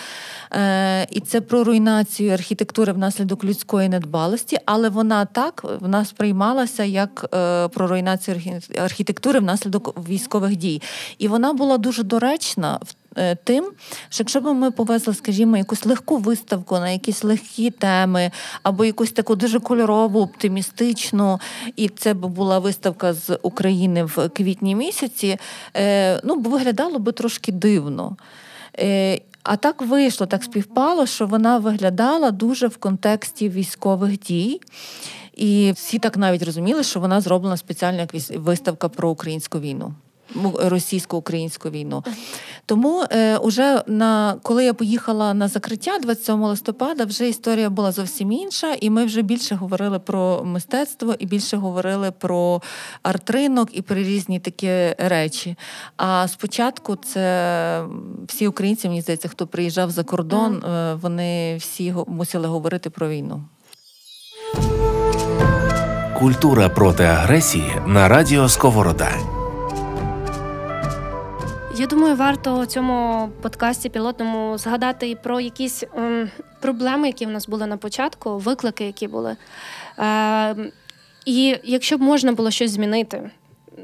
Е, І це про руйнацію архітектури внаслідок людської недбалості, але вона так вона сприймалася як е, про руйнацію архітектури внаслідок військових дій. І вона була дуже доречна в. Е, тим, що якщо б ми повезли, скажімо, якусь легку виставку на якісь легкі теми, або якусь таку дуже кольорову, оптимістичну, і це б була виставка з України в квітні місяці, е, ну виглядало би трошки дивно. Е, а так вийшло, так співпало, що вона виглядала дуже в контексті військових дій. І всі так навіть розуміли, що вона зроблена спеціально як виставка про українську війну. Російсько-українську війну. Тому е, уже на коли я поїхала на закриття 27 листопада, вже історія була зовсім інша, і ми вже більше говорили про мистецтво і більше говорили про арт-ринок і про різні такі речі. А спочатку це всі українці, мені здається, хто приїжджав за кордон, е, вони всі мусили говорити про війну. Культура проти агресії на радіо Сковорода. Я думаю, варто у цьому подкасті пілотному згадати і про якісь ем, проблеми, які в нас були на початку, виклики, які були. Е, І якщо б можна було щось змінити,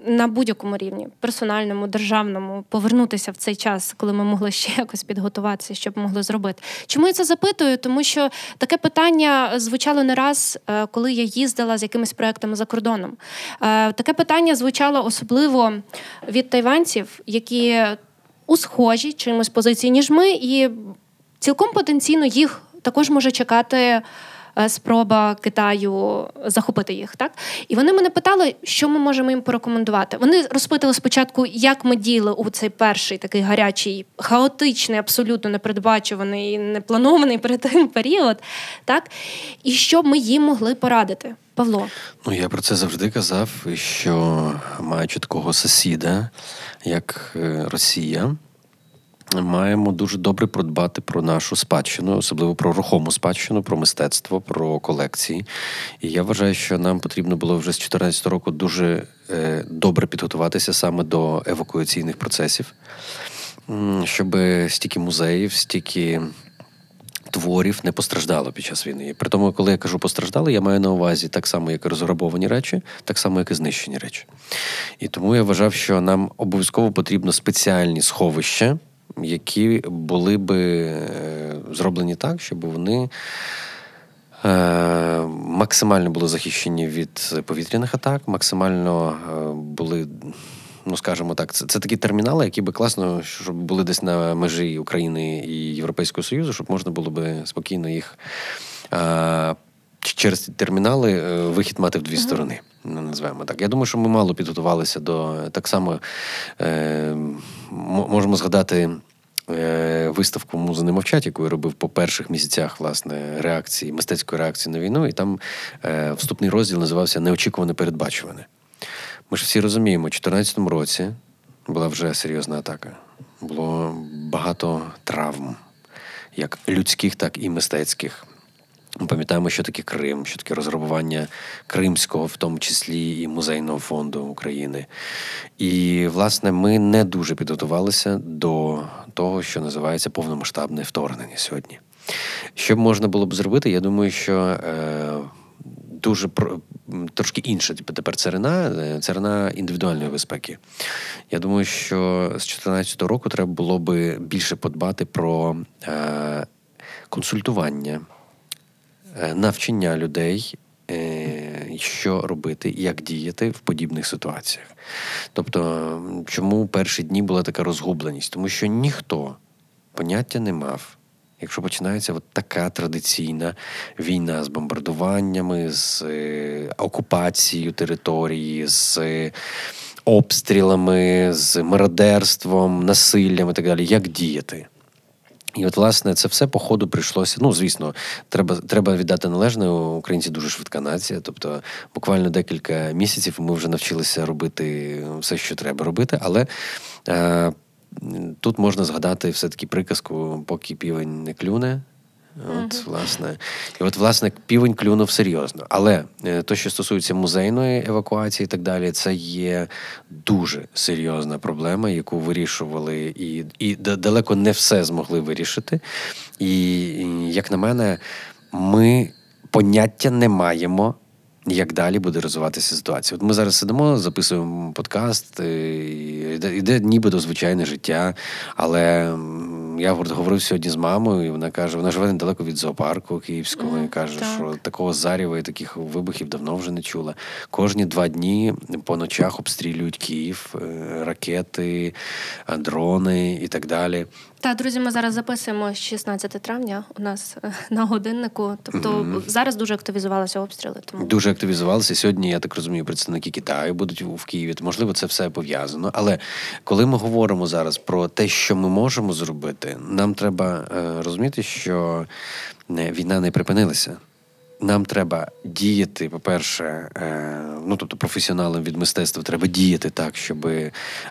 на будь-якому рівні, персональному, державному, повернутися в цей час, коли ми могли ще якось підготуватися, щоб могли зробити. Чому я це запитую? Тому що таке питання звучало не раз, е, коли я їздила з якимись проектами за кордоном. Е, таке питання звучало особливо від тайванців, які у схожій чимось позиції, ніж ми, і цілком потенційно їх також може чекати. Е, спроба Китаю захопити їх. Так і вони мене питали, що ми можемо їм порекомендувати. Вони розпитали спочатку, як ми діяли у цей перший такий гарячий, хаотичний, абсолютно непередбачуваний, непланований перед тим період. Так і що ми їм могли порадити. Павло, ну я про це завжди казав, що маючи такого сусіда, як е, Росія маємо дуже добре продбати про нашу спадщину, особливо про рухому спадщину, про мистецтво, про колекції. І я вважаю, що нам потрібно було вже з 2014 року дуже е, добре підготуватися саме до евакуаційних процесів, щоб стільки музеїв, стільки. Творів не постраждало під час війни. При тому, коли я кажу постраждали, я маю на увазі так само, як і розграбовані речі, так само, як і знищені речі. І тому я вважав, що нам обов'язково потрібно спеціальні сховища, які були би е, зроблені так, щоб вони е, максимально були захищені від повітряних атак, максимально е, були. Ну, скажімо так, це це такі термінали, які би класно, щоб були десь на межі України і Європейського Союзу, щоб можна було би спокійно їх а, через ці термінали вихід мати в дві сторони. Ну, називаємо так. Я думаю, що ми мало підготувалися до так само е, можемо згадати виставку Муза не мовчать, яку я робив по перших місяцях власне реакції, мистецької реакції на війну, і там е, вступний розділ називався Неочікуване передбачуване. Ми ж всі розуміємо, у 2014 році була вже серйозна атака. Було багато травм, як людських, так і мистецьких. Ми пам'ятаємо, що таке Крим, що таке розграбування Кримського, в тому числі і музейного фонду України. І, власне, ми не дуже підготувалися до того, що називається повномасштабне вторгнення сьогодні. Що б можна було б зробити? Я думаю, що е, дуже трошки інша тепер царина, е, царина індивідуальної безпеки. Я думаю, що з 2014 року треба було би більше подбати про е, консультування. Е, навчання людей, е, що робити, як діяти в подібних ситуаціях. Тобто, чому перші дні була така розгубленість? Тому що ніхто поняття не мав. Якщо починається от така традиційна війна з бомбардуваннями, з е, окупацією території, з обстрілами, з мародерством, насиллям і так далі, як діяти? І от, власне, це все по ходу прийшлося. Ну, звісно, треба треба віддати належне. Українці дуже швидка нація. Тобто, буквально декілька місяців ми вже навчилися робити все, що треба робити. Але е, тут можна згадати все-таки приказку, поки півень не клюне. От, uh власне, І от, власне, півень клюнув серйозно. Але е, то, що стосується музейної евакуації і так далі, це є дуже серйозна проблема, яку вирішували, і і далеко не все змогли вирішити. І, як на мене, ми поняття не маємо. Як далі буде розвиватися ситуація? От ми зараз сидимо, записуємо подкаст, іде, іде нібито звичайне життя, але я говорив сьогодні з мамою, і вона каже, вона живе недалеко від зоопарку київського. Mm, і каже, так. що такого зарєва і таких вибухів давно вже не чула. Кожні два дні по ночах обстрілюють Київ, е, ракети, дрони і так далі. Та друзі, ми зараз записуємо 16 травня. У нас е, на годиннику. Тобто mm-hmm. зараз дуже активізувалися обстріли. Тому дуже активізувалися сьогодні. Я так розумію, представники Китаю будуть в Києві. Можливо, це все пов'язано. Але коли ми говоримо зараз про те, що ми можемо зробити, нам треба е, розуміти, що е, війна не припинилася. Нам треба діяти, по-перше, е, ну тобто професіоналам від мистецтва треба діяти так, щоб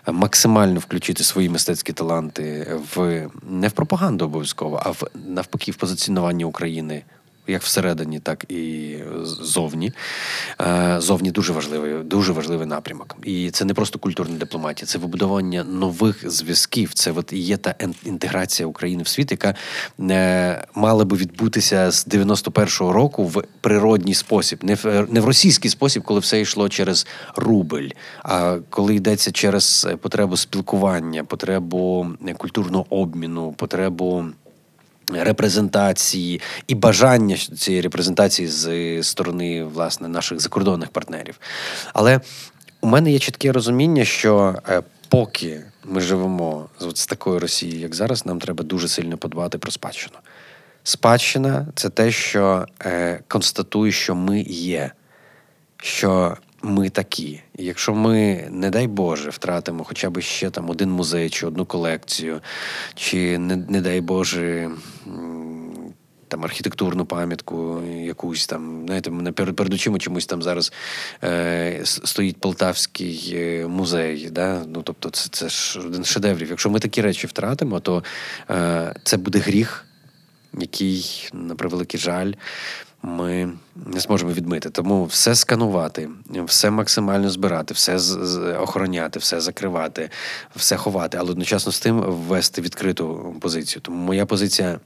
максимально включити свої мистецькі таланти в не в пропаганду обов'язково, а в навпаки в позиціонування України як всередині, так і зовні. Е, зовні дуже важливий, дуже важливий напрямок. І це не просто культурна дипломатія, це вибудування нових зв'язків. Це от є та інтеграція України в світ, яка е, мала би відбутися з 91-го року в природній спосіб, не в не в російський спосіб, коли все йшло через рубль. А коли йдеться через потребу спілкування, потребу культурного обміну, потребу репрезентації і бажання цієї репрезентації з сторони власне наших закордонних партнерів. Але у мене є чітке розуміння, що е, поки ми живемо з такою Росією, як зараз, нам треба дуже сильно подбати про спадщину. Спадщина це те, що е, констатує, що ми є. що ми такі. І якщо ми, не дай Боже, втратимо хоча б ще там один музей чи одну колекцію, чи не, не дай Боже. Там архітектурну пам'ятку, якусь там, знаєте, мене перед, перед очима чомусь там зараз е, стоїть Полтавський е, музей. Да? Ну, Тобто, це це ж один шедеврів. Якщо ми такі речі втратимо, то е, це буде гріх, який, на превеликий жаль, ми не зможемо відмити. Тому все сканувати, все максимально збирати, все охороняти, все закривати, все ховати, але одночасно з тим ввести відкриту позицію. Тому моя позиція.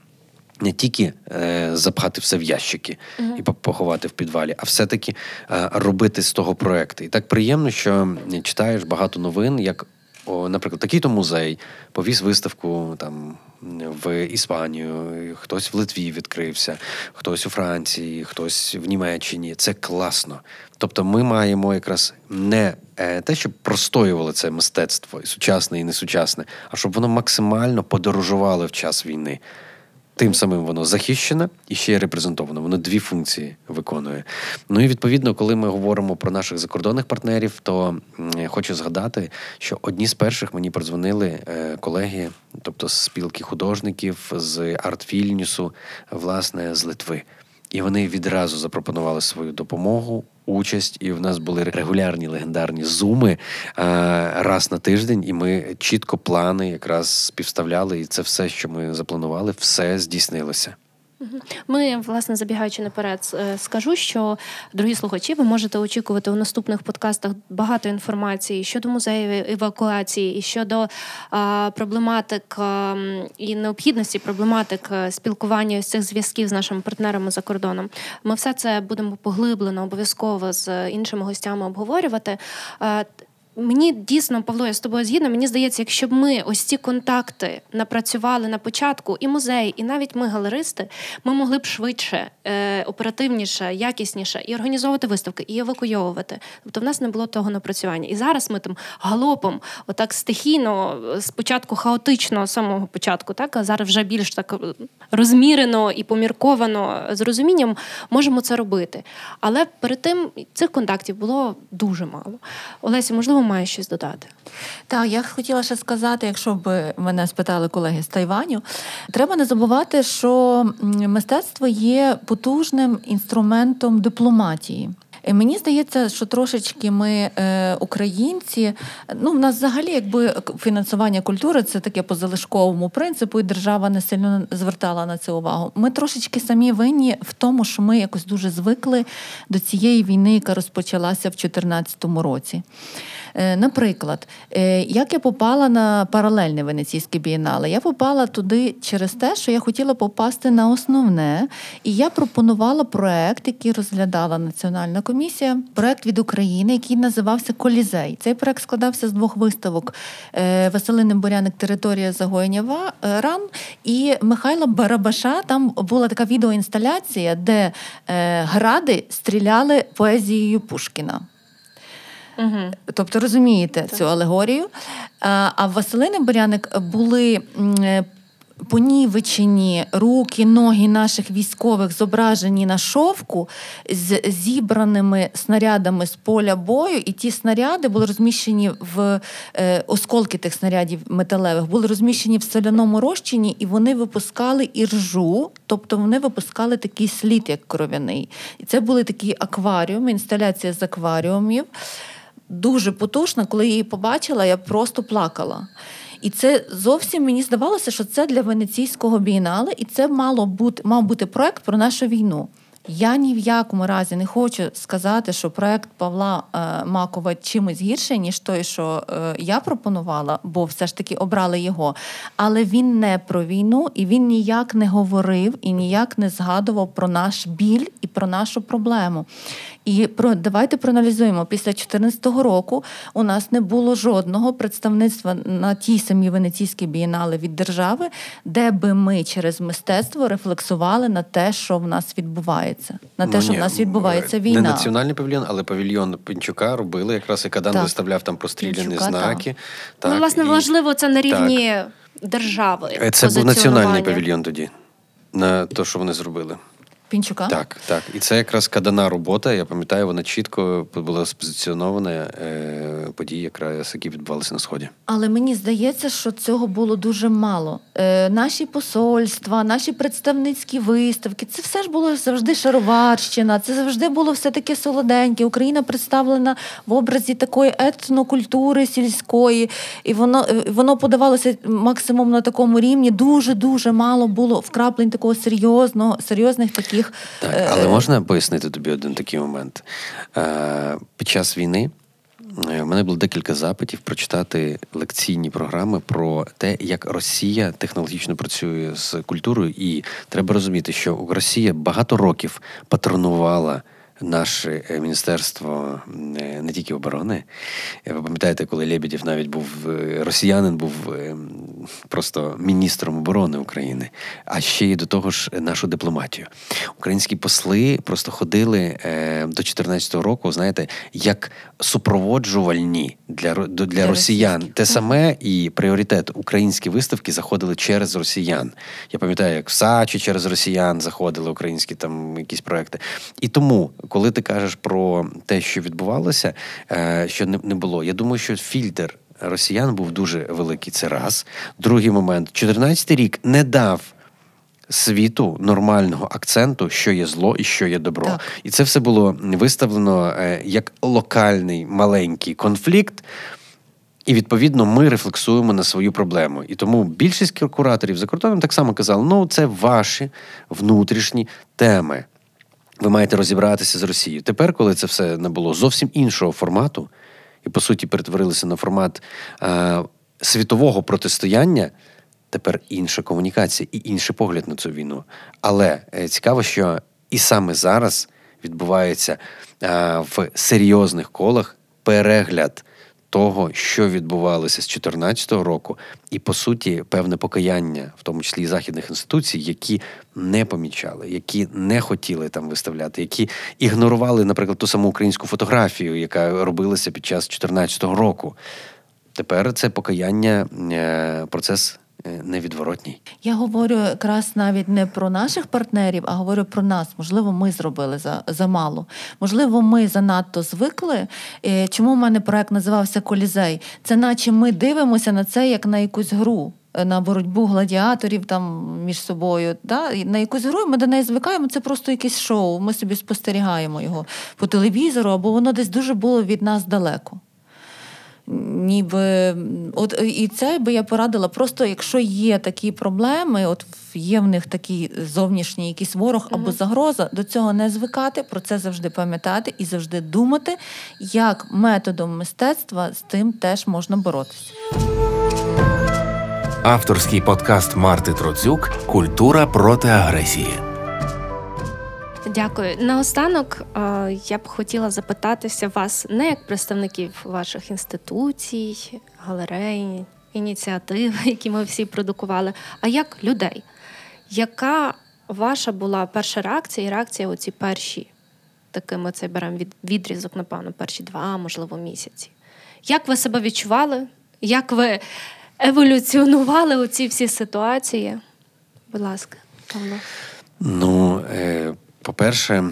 Не тільки е, запхати все в ящики uh-huh. і поховати в підвалі, а все-таки е, робити з того проекти. І так приємно, що читаєш багато новин, як, о, наприклад, такий-то музей повіз виставку там в Іспанію, хтось в Литві відкрився, хтось у Франції, хтось в Німеччині. Це класно. Тобто, ми маємо якраз не е, те, щоб простоювало це мистецтво і сучасне, і несучасне, а щоб воно максимально подорожувало в час війни. Тим самим воно захищене і ще й репрезентовано. Воно дві функції виконує. Ну і відповідно, коли ми говоримо про наших закордонних партнерів, то хочу згадати, що одні з перших мені подзвонили е, колеги, тобто з спілки художників з Артфільнюсу, власне, з Литви. І вони відразу запропонували свою допомогу, участь, і в нас були регулярні легендарні зуми е, раз на тиждень, і ми чітко плани якраз співставляли, і це все, що ми запланували, все здійснилося. Ми, власне, забігаючи наперед, е, скажу, що дорогі слухачі, ви можете очікувати у наступних подкастах багато інформації щодо музею евакуації, і щодо а, проблематик а, і необхідності проблематик е, спілкування з цих зв'язків з нашими партнерами за кордоном. Ми все це будемо поглиблено обов'язково з іншими гостями обговорювати. Мені дійсно, Павло, я з тобою згідна. Мені здається, якщо б ми ось ці контакти напрацювали на початку, і музей, і навіть ми, галеристи, ми могли б швидше, е, оперативніше, якісніше і організовувати виставки, і евакуйовувати. Тобто в нас не було того напрацювання. І зараз ми там галопом, отак стихійно, спочатку хаотично, з самого початку, так а зараз вже більш так розмірено і помірковано з розумінням можемо це робити. Але перед тим цих контактів було дуже мало. Олесі, можливо має щось додати. Так, я хотіла ще сказати, якщо б мене спитали колеги з Тайваню, треба не забувати, що мистецтво є потужним інструментом дипломатії. Мені здається, що трошечки ми, е, українці, ну в нас взагалі, якби фінансування культури це таке по залишковому принципу, і держава не сильно звертала на це увагу. Ми трошечки самі винні в тому, що ми якось дуже звикли до цієї війни, яка розпочалася в 2014 році. Е, наприклад, е, як я попала на паралельне венеційське бієнале, я попала туди через те, що я хотіла попасти на основне, і я пропонувала проект, який розглядала Національна комісія, проект від України, який називався Колізей. Цей проект складався з двох виставок: Василини Боряник Територія загоєння ран і Михайла Барабаша. Там була така відеоінсталяція, де гради стріляли поезією Пушкіна. Угу. Тобто розумієте так. цю алегорію. А в Василини Боряник були понівечені руки, ноги наших військових зображені на шовку з зібраними снарядами з поля бою, і ті снаряди були розміщені в е, осколки тих снарядів металевих, були розміщені в соляному розчині, і вони випускали іржу, тобто вони випускали такий слід, як кров'яний. І це були такі акваріуми, інсталяція з акваріумів. Дуже потужна, коли я її побачила, я просто плакала. І це зовсім мені здавалося, що це для венеційського бієнале, і це мало бути мав бути проект про нашу війну. Я ні в якому разі не хочу сказати, що проект Павла е, Макова чимось гірший, ніж той, що е, я пропонувала, бо все ж таки обрали його. Але він не про війну, і він ніяк не говорив і ніяк не згадував про наш біль і про нашу проблему. І про давайте проаналізуємо. Після 2014 року у нас не було жодного представництва на тій самій Венеційській бієнале від держави, де би ми через мистецтво рефлексували на те, що в нас відбувається, на те, ну, що ні, в нас відбувається війна. Не національний павільйон, але павільйон Пінчука робили якраз і Кадан так. виставляв там простріляні Пінчука, знаки. Так. Так, ну, власне, і... важливо це на рівні так. держави. Е, це був національний павільйон тоді, на те, що вони зробили. Пінчука? Так, так. І це якраз кадана робота. Я пам'ятаю, вона чітко була спозиціонована е, події, якраз які відбувалися на сході. Але мені здається, що цього було дуже мало. Е, Наші посольства, наші представницькі виставки це все ж було завжди шароварщина. Це завжди було все таке солоденьке. Україна представлена в образі такої етнокультури сільської, і воно е, воно подавалося максимум на такому рівні. Дуже дуже мало було вкраплень такого серйозного, серйозних таких їх. Так, е, але можна пояснити тобі один такий момент? Е, під час війни. Е, в мене було декілька запитів прочитати лекційні програми про те, як Росія технологічно працює з культурою, і треба розуміти, що Росія багато років патронувала наше е, міністерство е, не тільки оборони. Ви пам'ятаєте, коли Лебедєв навіть був е, росіянин, був просто міністром оборони України, а ще й до того ж нашу дипломатію. Українські посли просто ходили до 2014 року, знаєте, як супроводжувальні для для, для росіян. Те саме і пріоритет українські виставки заходили через росіян. Я пам'ятаю, як в Сачі через росіян заходили українські там якісь проекти. І тому коли ти кажеш про те, що відбувалося, е, що не було, я думаю, що фільтр росіян був дуже великий. Це раз. Другий момент, 14-й рік не дав. Світу нормального акценту, що є зло і що є добро, так. і це все було виставлено е, як локальний маленький конфлікт, і відповідно ми рефлексуємо на свою проблему. І тому більшість кураторів за кордоном так само казали: ну це ваші внутрішні теми ви маєте розібратися з Росією. Тепер, коли це все набуло зовсім іншого формату, і по суті перетворилися на формат е, світового протистояння, тепер інша комунікація і інший погляд на цю війну. Але е, цікаво, що і саме зараз відбувається е, в серйозних колах перегляд того, що відбувалося з 2014 року, і по суті певне покаяння, в тому числі і західних інституцій, які не помічали, які не хотіли там виставляти, які ігнорували, наприклад, ту саму українську фотографію, яка робилася під час 2014 року. Тепер це покаяння е, процес невідворотній. Я говорю якраз навіть не про наших партнерів, а говорю про нас. Можливо, ми зробили за замало. Можливо, ми занадто звикли. Е, чому в мене проект називався Колізей? Це наче ми дивимося на це як на якусь гру. Е, на боротьбу гладіаторів там між собою, да? на якусь гру ми до неї звикаємо. Це просто якесь шоу. Ми собі спостерігаємо його по телевізору, або воно десь дуже було від нас далеко. Ніби от і це би я порадила. Просто якщо є такі проблеми, от є в них такий зовнішній якийсь ворог або загроза, до цього не звикати, про це завжди пам'ятати і завжди думати, як методом мистецтва з тим теж можна боротися. Авторський подкаст Марти Троцюк Культура проти агресії. Дякую. Наостанок я б хотіла запитатися вас не як представників ваших інституцій, галерей, ініціатив, які ми всі продукували, а як людей. Яка ваша була перша реакція і реакція у ці перші, такими це беремо від, відрізок, напевно, перші два, можливо, місяці? Як ви себе відчували? Як ви еволюціонували у ці всі ситуації? Будь ласка, Павло. Ну, е, по-перше,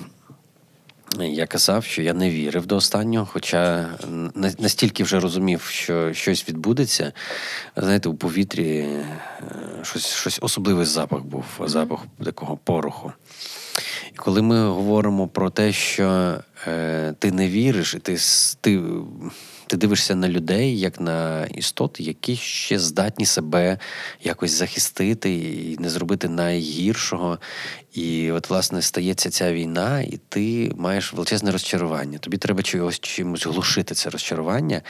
я казав, що я не вірив до останнього, хоча настільки вже розумів, що щось відбудеться. Знаєте, у повітрі е, щось щось особливий запах був, запах такого пороху. І коли ми говоримо про те, що е, ти не віриш, і ти ти ти дивишся на людей як на істоти, які ще здатні себе якось захистити і не зробити найгіршого. І от, власне, стається ця війна, і ти маєш величезне розчарування. Тобі треба чогось чимось глушити це розчарування.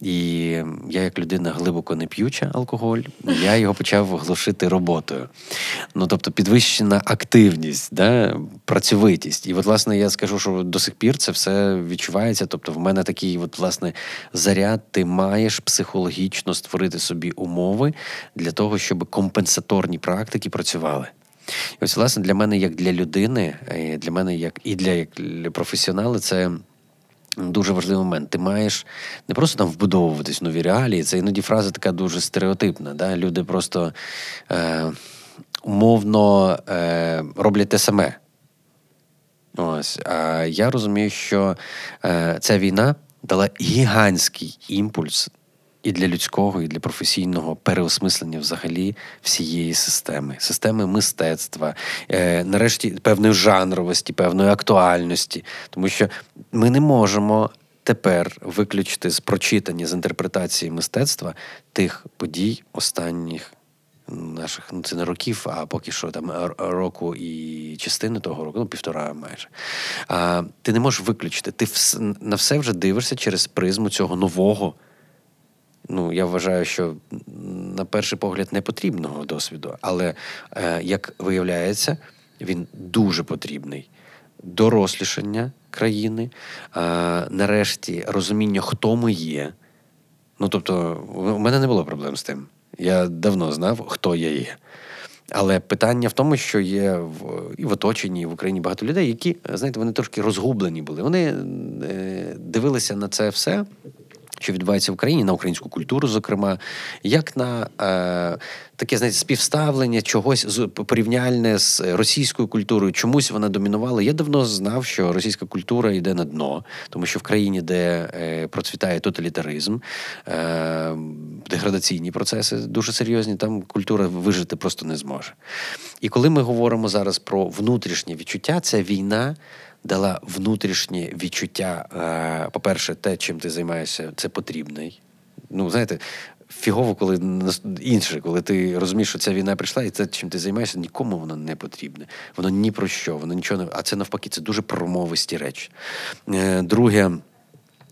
І я, як людина глибоко не п'юча алкоголь, я його почав глушити роботою. Ну, тобто, підвищена активність, да, працьовитість. І от, власне, я скажу, що до сих пір це все відчувається. Тобто, в мене такий, от, власне, заряд, ти маєш психологічно створити собі умови для того, щоб компенсаторні практики працювали. І ось, власне, для мене, як для людини, е, для мене, як і для, як для професіонала, це. Дуже важливий момент. Ти маєш не просто там вбудовуватись в нові реалії. Це іноді фраза така дуже стереотипна. Да? Люди просто е, умовно е, роблять те саме. Ось. А я розумію, що е, ця війна дала гігантський імпульс і для людського, і для професійного переосмислення взагалі всієї системи, системи мистецтва, е, нарешті певної жанровості, певної актуальності, тому що ми не можемо. Тепер виключити з прочитання з інтерпретації мистецтва тих подій останніх наших ну це не років, а поки що там року і частини того року, ну півтора майже. А, Ти не можеш виключити. Ти на все вже дивишся через призму цього нового ну я вважаю, що на перший погляд не потрібного досвіду, але е, як виявляється, він дуже потрібний. Дорослішання країни, е, нарешті розуміння, хто ми є. Ну тобто, у мене не було проблем з тим. Я давно знав, хто я є. Але питання в тому, що є в і в оточенні, і в Україні багато людей, які, знаєте, вони трошки розгублені були. Вони е, дивилися на це все що відбувається в Україні, на українську культуру, зокрема, як на е, таке знаєте, співставлення чогось з порівняльне з російською культурою. Чомусь вона домінувала. Я давно знав, що російська культура йде на дно, тому що в країні, де е, процвітає тоталітаризм, е, деградаційні процеси дуже серйозні, там культура вижити просто не зможе. І коли ми говоримо зараз про внутрішнє відчуття, ця війна дала внутрішнє відчуття. Е, по-перше, те, чим ти займаєшся, це потрібний. Ну, знаєте, фігово, коли інше, коли ти розумієш, що ця війна прийшла, і це, чим ти займаєшся, нікому воно не потрібне. Воно ні про що, воно нічого не. А це навпаки, це дуже промовисті речі. Е, друге.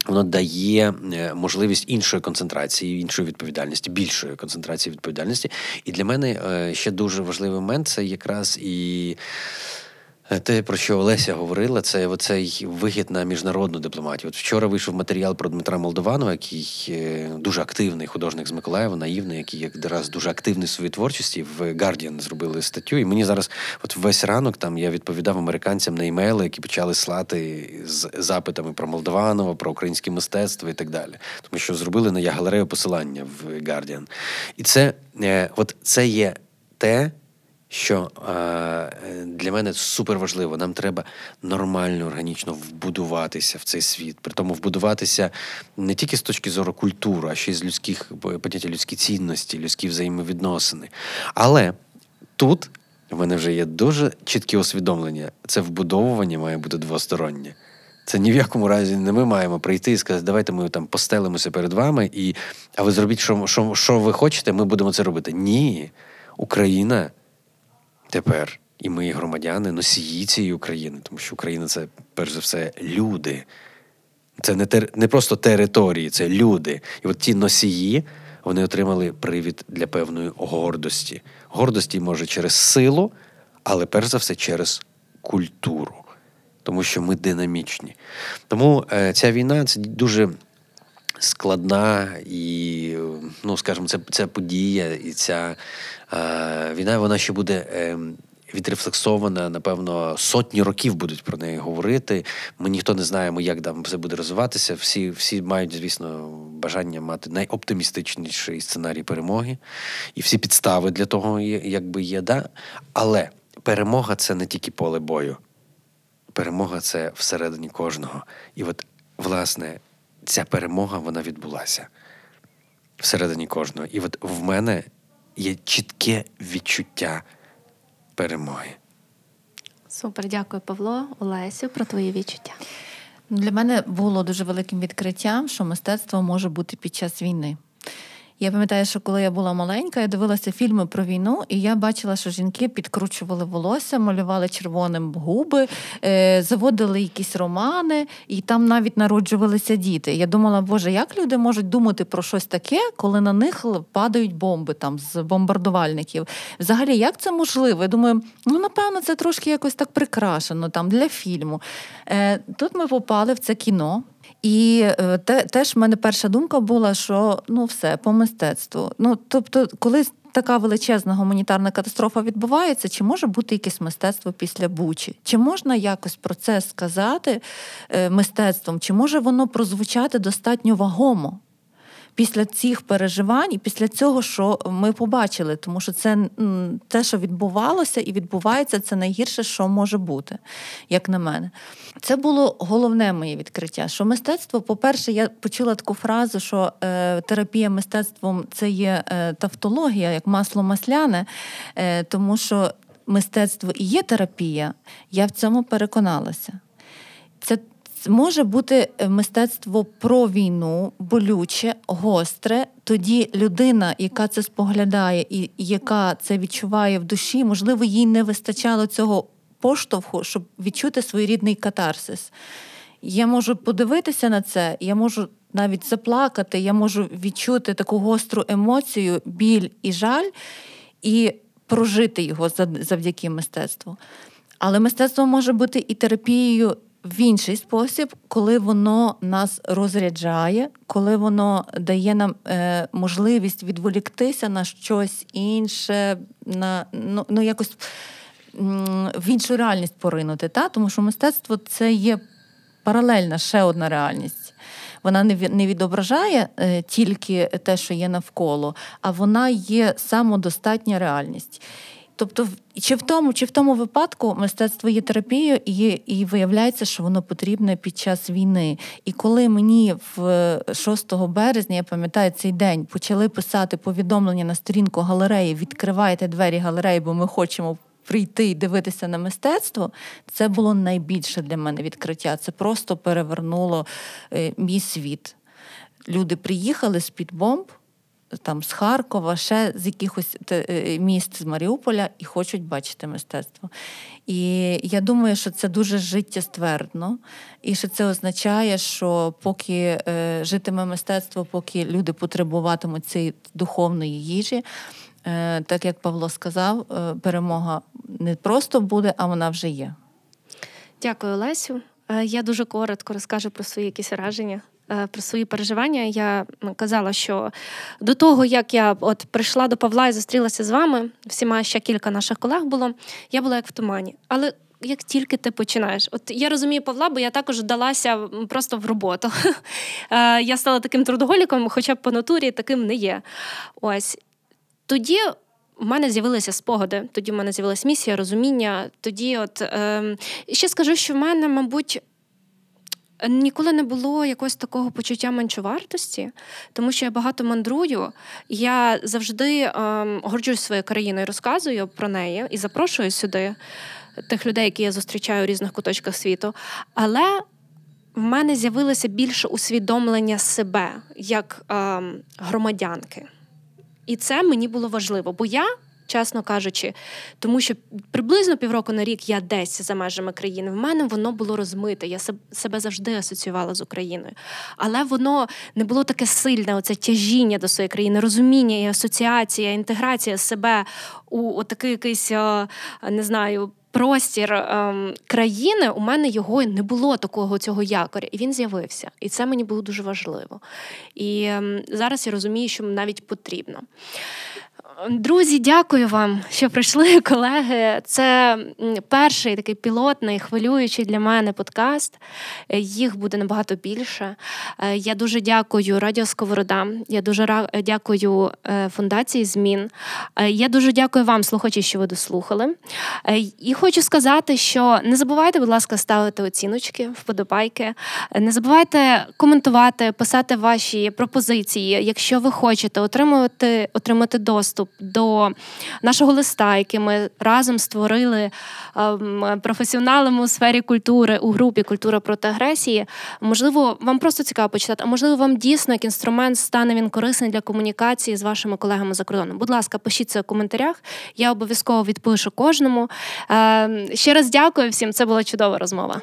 Воно дає е, можливість іншої концентрації, іншої відповідальності, більшої концентрації відповідальності. І для мене ще дуже важливий момент це якраз і те, про що Олеся говорила, це оцей вихід на міжнародну дипломатію. От вчора вийшов матеріал про Дмитра Молдованова, який дуже активний художник з Миколаєва, наївний, який якраз дуже активний в своїй творчості. В Guardian зробили статтю. І мені зараз, от весь ранок, там я відповідав американцям на імейли, які почали слати з запитами про Молдованова, про українське мистецтво і так далі. Тому що зробили на я галерею посилання в Guardian. І це, е, от це є те що е, для мене супер важливо. Нам треба нормально, органічно вбудуватися в цей світ. При тому вбудуватися не тільки з точки зору культури, а ще й з людських поняття людські цінності, людські взаємовідносини. Але тут в мене вже є дуже чіткі усвідомлення. Це вбудовування має бути двостороннє. Це ні в якому разі не ми маємо прийти і сказати, давайте ми там постелимося перед вами, і а ви зробіть, що, що, що ви хочете, ми будемо це робити. Ні, Україна тепер, і ми, громадяни, носії цієї України, тому що Україна це перш за все люди. Це не тер... не просто території, це люди. І от ті носії вони отримали привід для певної гордості. Гордості може через силу, але перш за все через культуру, тому що ми динамічні. Тому е, ця війна це дуже складна і, ну скажімо, це ця подія, і ця е, війна вона ще буде. Е, відрефлексована, напевно, сотні років будуть про неї говорити. Ми ніхто не знаємо, як там все буде розвиватися. Всі всі мають, звісно, бажання мати найоптимістичніший сценарій перемоги, і всі підстави для того, якби є, да. Але перемога це не тільки поле бою. Перемога це всередині кожного. І от, власне, ця перемога вона відбулася всередині кожного. І от в мене є чітке відчуття перемоги. Супер, дякую, Павло, Олесю, про твої відчуття. Для мене було дуже великим відкриттям, що мистецтво може бути під час війни. Я пам'ятаю, що коли я була маленька, я дивилася фільми про війну, і я бачила, що жінки підкручували волосся, малювали червоним губи, е, заводили якісь романи, і там навіть народжувалися діти. Я думала, боже, як люди можуть думати про щось таке, коли на них падають бомби там з бомбардувальників? Взагалі, як це можливо? Я думаю, ну напевно, це трошки якось так прикрашено там для фільму. Е, Тут ми попали в це кіно. І е, те, теж в мене перша думка була, що ну все по мистецтву. Ну тобто, коли така величезна гуманітарна катастрофа відбувається, чи може бути якесь мистецтво після Бучі? Чи можна якось про це сказати е, мистецтвом? Чи може воно прозвучати достатньо вагомо? Після цих переживань і після цього, що ми побачили, тому що це те, що відбувалося і відбувається, це найгірше, що може бути, як на мене. Це було головне моє відкриття. Що мистецтво, по-перше, я почула таку фразу, що е, терапія мистецтвом це є е, тавтологія, як масло масляне, е, тому що мистецтво і є терапія. Я в цьому переконалася. Це може бути е, мистецтво про війну, болюче, гостре. Тоді людина, яка це споглядає і яка це відчуває в душі, можливо, їй не вистачало цього поштовху, щоб відчути своєрідний катарсис. Я можу подивитися на це, я можу навіть заплакати, я можу відчути таку гостру емоцію, біль і жаль, і прожити його завдяки мистецтву. Але мистецтво може бути і терапією в інший спосіб, коли воно нас розряджає, коли воно дає нам е, можливість відволіктися на щось інше, на ну, ну якось в іншу реальність поринути. Та? Тому що мистецтво це є паралельна ще одна реальність. Вона не відображає е, тільки те, що є навколо, а вона є самодостатня реальність. Тобто, чи в тому, чи в тому випадку мистецтво є терапією, і і виявляється, що воно потрібне під час війни. І коли мені в 6 березня, я пам'ятаю цей день, почали писати повідомлення на сторінку галереї Відкривайте двері галереї, бо ми хочемо прийти і дивитися на мистецтво, це було найбільше для мене відкриття. Це просто перевернуло е, мій світ. Люди приїхали з під бомб там з Харкова, ще з якихось е, міст з Маріуполя і хочуть бачити мистецтво. І я думаю, що це дуже життєствердно, і що це означає, що поки е, житиме мистецтво, поки люди потребуватимуть цієї духовної їжі. Е, так як Павло сказав, перемога не просто буде, а вона вже є. Дякую, Лесю. Я дуже коротко розкажу про свої якісь враження. Е, про свої переживання. Я казала, що до того, як я от прийшла до Павла і зустрілася з вами, всіма ще кілька наших колег було, я була як в тумані. Але як тільки ти починаєш, от я розумію Павла, бо я також вдалася просто в роботу. Е, я стала таким трудоголіком, хоча б по натурі таким не є. Ось тоді. У мене з'явилися спогади, тоді в мене з'явилася місія, розуміння. Тоді, от е, ще скажу, що в мене, мабуть, Ніколи не було якогось такого почуття меншовартості, тому що я багато мандрую. Я завжди ем, горджусь своєю країною, розказую про неї і запрошую сюди тих людей, які я зустрічаю у різних куточках світу. Але в мене з'явилося більше усвідомлення себе як е, громадянки. І це мені було важливо, бо я. Чесно кажучи, тому що приблизно півроку на рік я десь за межами країни. В мене воно було розмите. Я себе завжди асоціювала з Україною, але воно не було таке сильне. Оце тяжіння до своєї країни, розуміння і асоціація, інтеграція себе у такий якийсь не знаю простір ем, країни, у мене його не було такого цього якоря, і він з'явився. І це мені було дуже важливо. І ем, зараз я розумію, що навіть потрібно. Друзі, дякую вам, що прийшли, колеги. Це перший такий пілотний, хвилюючий для мене подкаст. Їх буде набагато більше. Е, я дуже дякую Радіо Сковорода. Я дуже дякую е, фундації Змін. Е, я дуже дякую вам, слухачі, що ви дослухали. І хочу сказати, що не забувайте, будь ласка, ставити оціночки, вподобайки. Не забувайте коментувати, писати ваші пропозиції, якщо ви хочете отримувати, отримати доступ до нашого листа, який ми разом створили ем, професіоналами у сфері культури у групі Культура проти агресії. Можливо, вам просто цікаво почитати, а можливо, вам дійсно як інструмент стане він корисний для комунікації з вашими колегами за кордоном. Будь ласка, пишіть це в коментарях. Я обов'язково відпишу кожному. Ем, ще раз дякую всім. Це була чудова розмова.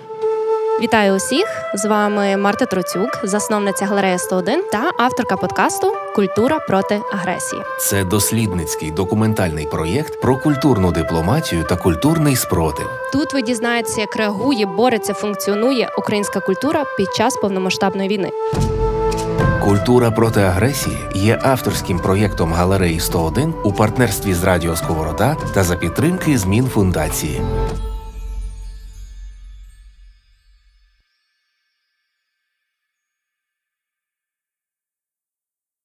Вітаю усіх! З вами Марта Троцюк, засновниця галереї 101 та авторка подкасту Культура проти агресії. Це дослідницький документальний проєкт про культурну дипломатію та культурний спротив. Тут ви дізнаєтеся, як реагує, бореться, функціонує українська культура під час повномасштабної війни. Культура проти агресії є авторським проєктом галереї 101 у партнерстві з Радіо Сковорода та за підтримки змін фундації.